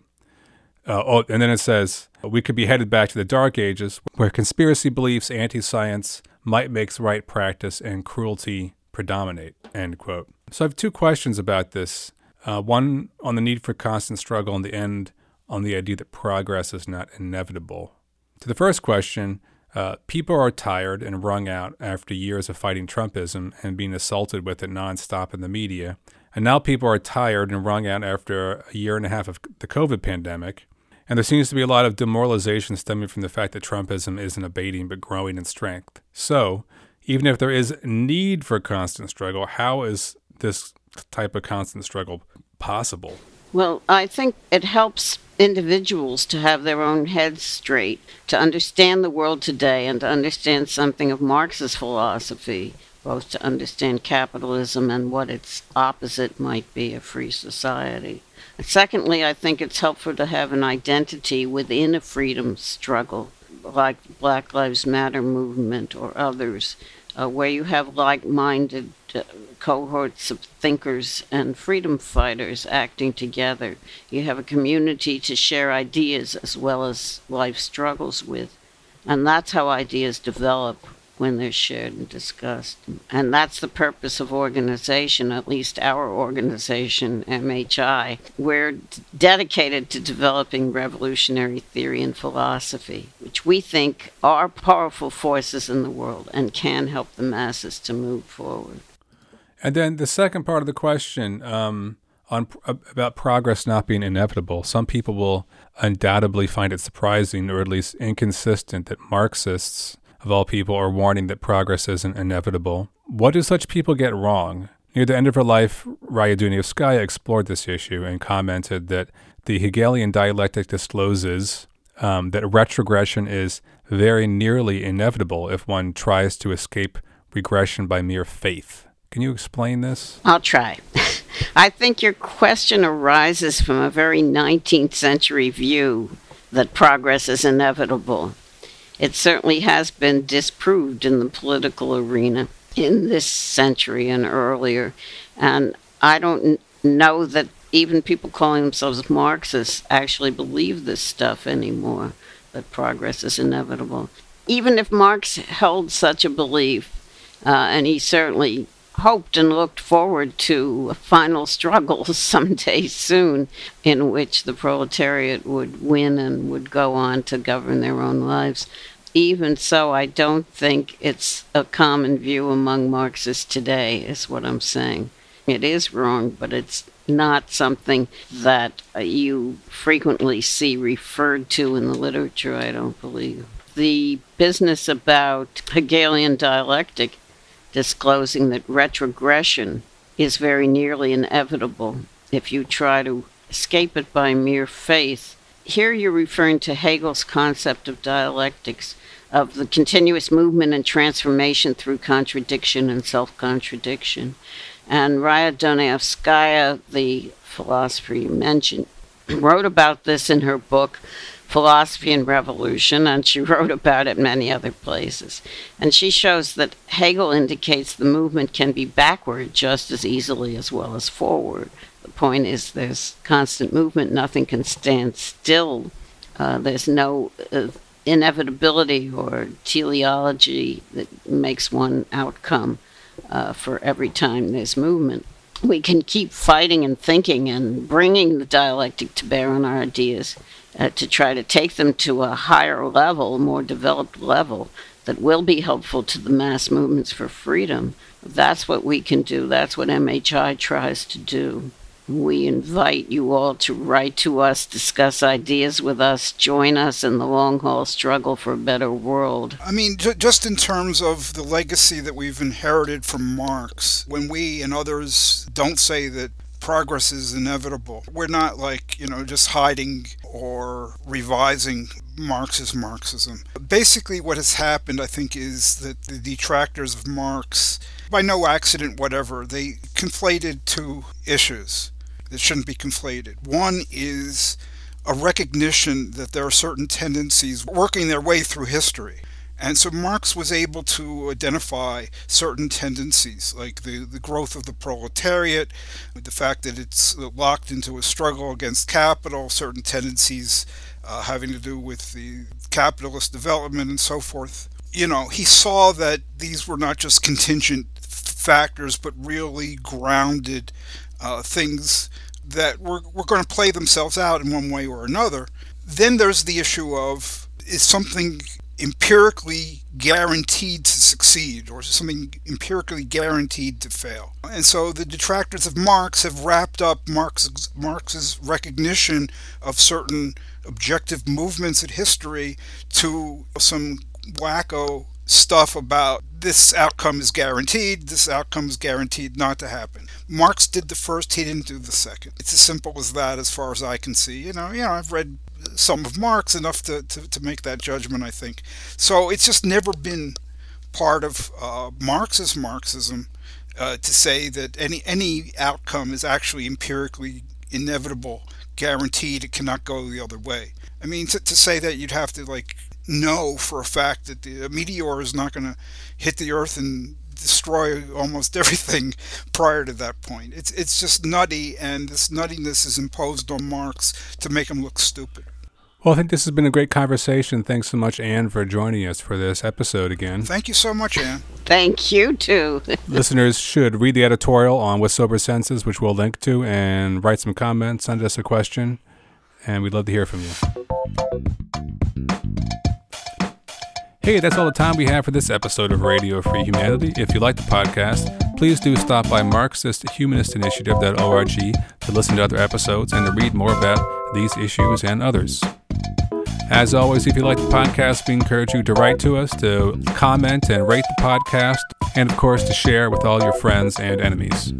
Uh, oh, and then it says, we could be headed back to the dark ages where conspiracy beliefs, anti science, might makes right practice, and cruelty predominate, end quote. So I have two questions about this. Uh, one on the need for constant struggle and the end on the idea that progress is not inevitable. To the first question, uh, people are tired and wrung out after years of fighting Trumpism and being assaulted with it nonstop in the media. And now people are tired and wrung out after a year and a half of the COVID pandemic. And there seems to be a lot of demoralization stemming from the fact that Trumpism isn't abating but growing in strength. So, even if there is need for constant struggle, how is this type of constant struggle possible? Well, I think it helps individuals to have their own heads straight, to understand the world today, and to understand something of Marx's philosophy, both to understand capitalism and what its opposite might be a free society. Secondly, I think it's helpful to have an identity within a freedom struggle, like the Black Lives Matter movement or others, uh, where you have like minded uh, cohorts of thinkers and freedom fighters acting together. You have a community to share ideas as well as life struggles with. And that's how ideas develop when they're shared and discussed. And that's the purpose of organization, at least our organization, MHI. We're dedicated to developing revolutionary theory and philosophy, which we think are powerful forces in the world and can help the masses to move forward. And then the second part of the question um, on about progress not being inevitable. Some people will undoubtedly find it surprising, or at least inconsistent, that Marxists of all people, are warning that progress isn't inevitable. What do such people get wrong? Near the end of her life, Raya Dunayevskaya explored this issue and commented that the Hegelian dialectic discloses um, that retrogression is very nearly inevitable if one tries to escape regression by mere faith. Can you explain this? I'll try. I think your question arises from a very 19th century view that progress is inevitable. It certainly has been disproved in the political arena in this century and earlier. And I don't know that even people calling themselves Marxists actually believe this stuff anymore, that progress is inevitable. Even if Marx held such a belief, uh, and he certainly hoped and looked forward to a final struggle someday soon in which the proletariat would win and would go on to govern their own lives. Even so, I don't think it's a common view among Marxists today, is what I'm saying. It is wrong, but it's not something that you frequently see referred to in the literature, I don't believe. The business about Hegelian dialectic disclosing that retrogression is very nearly inevitable if you try to escape it by mere faith. Here you're referring to Hegel's concept of dialectics, of the continuous movement and transformation through contradiction and self contradiction. And Raya Dunayevskaya, the philosopher you mentioned, wrote about this in her book, Philosophy and Revolution, and she wrote about it many other places. And she shows that Hegel indicates the movement can be backward just as easily as well as forward. The point is there's constant movement, nothing can stand still. Uh, there's no uh, inevitability or teleology that makes one outcome uh, for every time there's movement. We can keep fighting and thinking and bringing the dialectic to bear on our ideas uh, to try to take them to a higher level, more developed level that will be helpful to the mass movements for freedom. That's what we can do. That's what MHI tries to do. We invite you all to write to us, discuss ideas with us, join us in the long haul struggle for a better world. I mean, j- just in terms of the legacy that we've inherited from Marx, when we and others don't say that progress is inevitable. We're not like, you know, just hiding or revising Marx's Marxism. Basically, what has happened, I think, is that the detractors of Marx, by no accident whatever, they conflated two issues that shouldn't be conflated. One is a recognition that there are certain tendencies working their way through history and so Marx was able to identify certain tendencies, like the, the growth of the proletariat, the fact that it's locked into a struggle against capital, certain tendencies uh, having to do with the capitalist development and so forth. You know, he saw that these were not just contingent factors, but really grounded uh, things that were, were going to play themselves out in one way or another. Then there's the issue of is something empirically guaranteed to succeed or something empirically guaranteed to fail. And so the detractors of Marx have wrapped up Marx's, Marx's recognition of certain objective movements in history to some wacko stuff about this outcome is guaranteed, this outcome is guaranteed not to happen. Marx did the first, he didn't do the second. It's as simple as that as far as I can see. You know, you know, I've read some of Marx enough to, to, to make that judgment, I think. So it's just never been part of uh, Marxist Marxism uh, to say that any any outcome is actually empirically inevitable, guaranteed, it cannot go the other way. I mean, to, to say that you'd have to like know for a fact that the meteor is not going to hit the Earth and destroy almost everything prior to that point. It's it's just nutty, and this nuttiness is imposed on Marx to make him look stupid. Well, I think this has been a great conversation. Thanks so much, Anne, for joining us for this episode again. Thank you so much, Anne. Thank you, too. Listeners should read the editorial on With Sober Senses, which we'll link to, and write some comments, send us a question, and we'd love to hear from you. Hey, that's all the time we have for this episode of Radio Free Humanity. If you like the podcast, please do stop by MarxistHumanistInitiative.org to listen to other episodes and to read more about these issues and others. As always, if you like the podcast, we encourage you to write to us, to comment and rate the podcast, and of course to share with all your friends and enemies.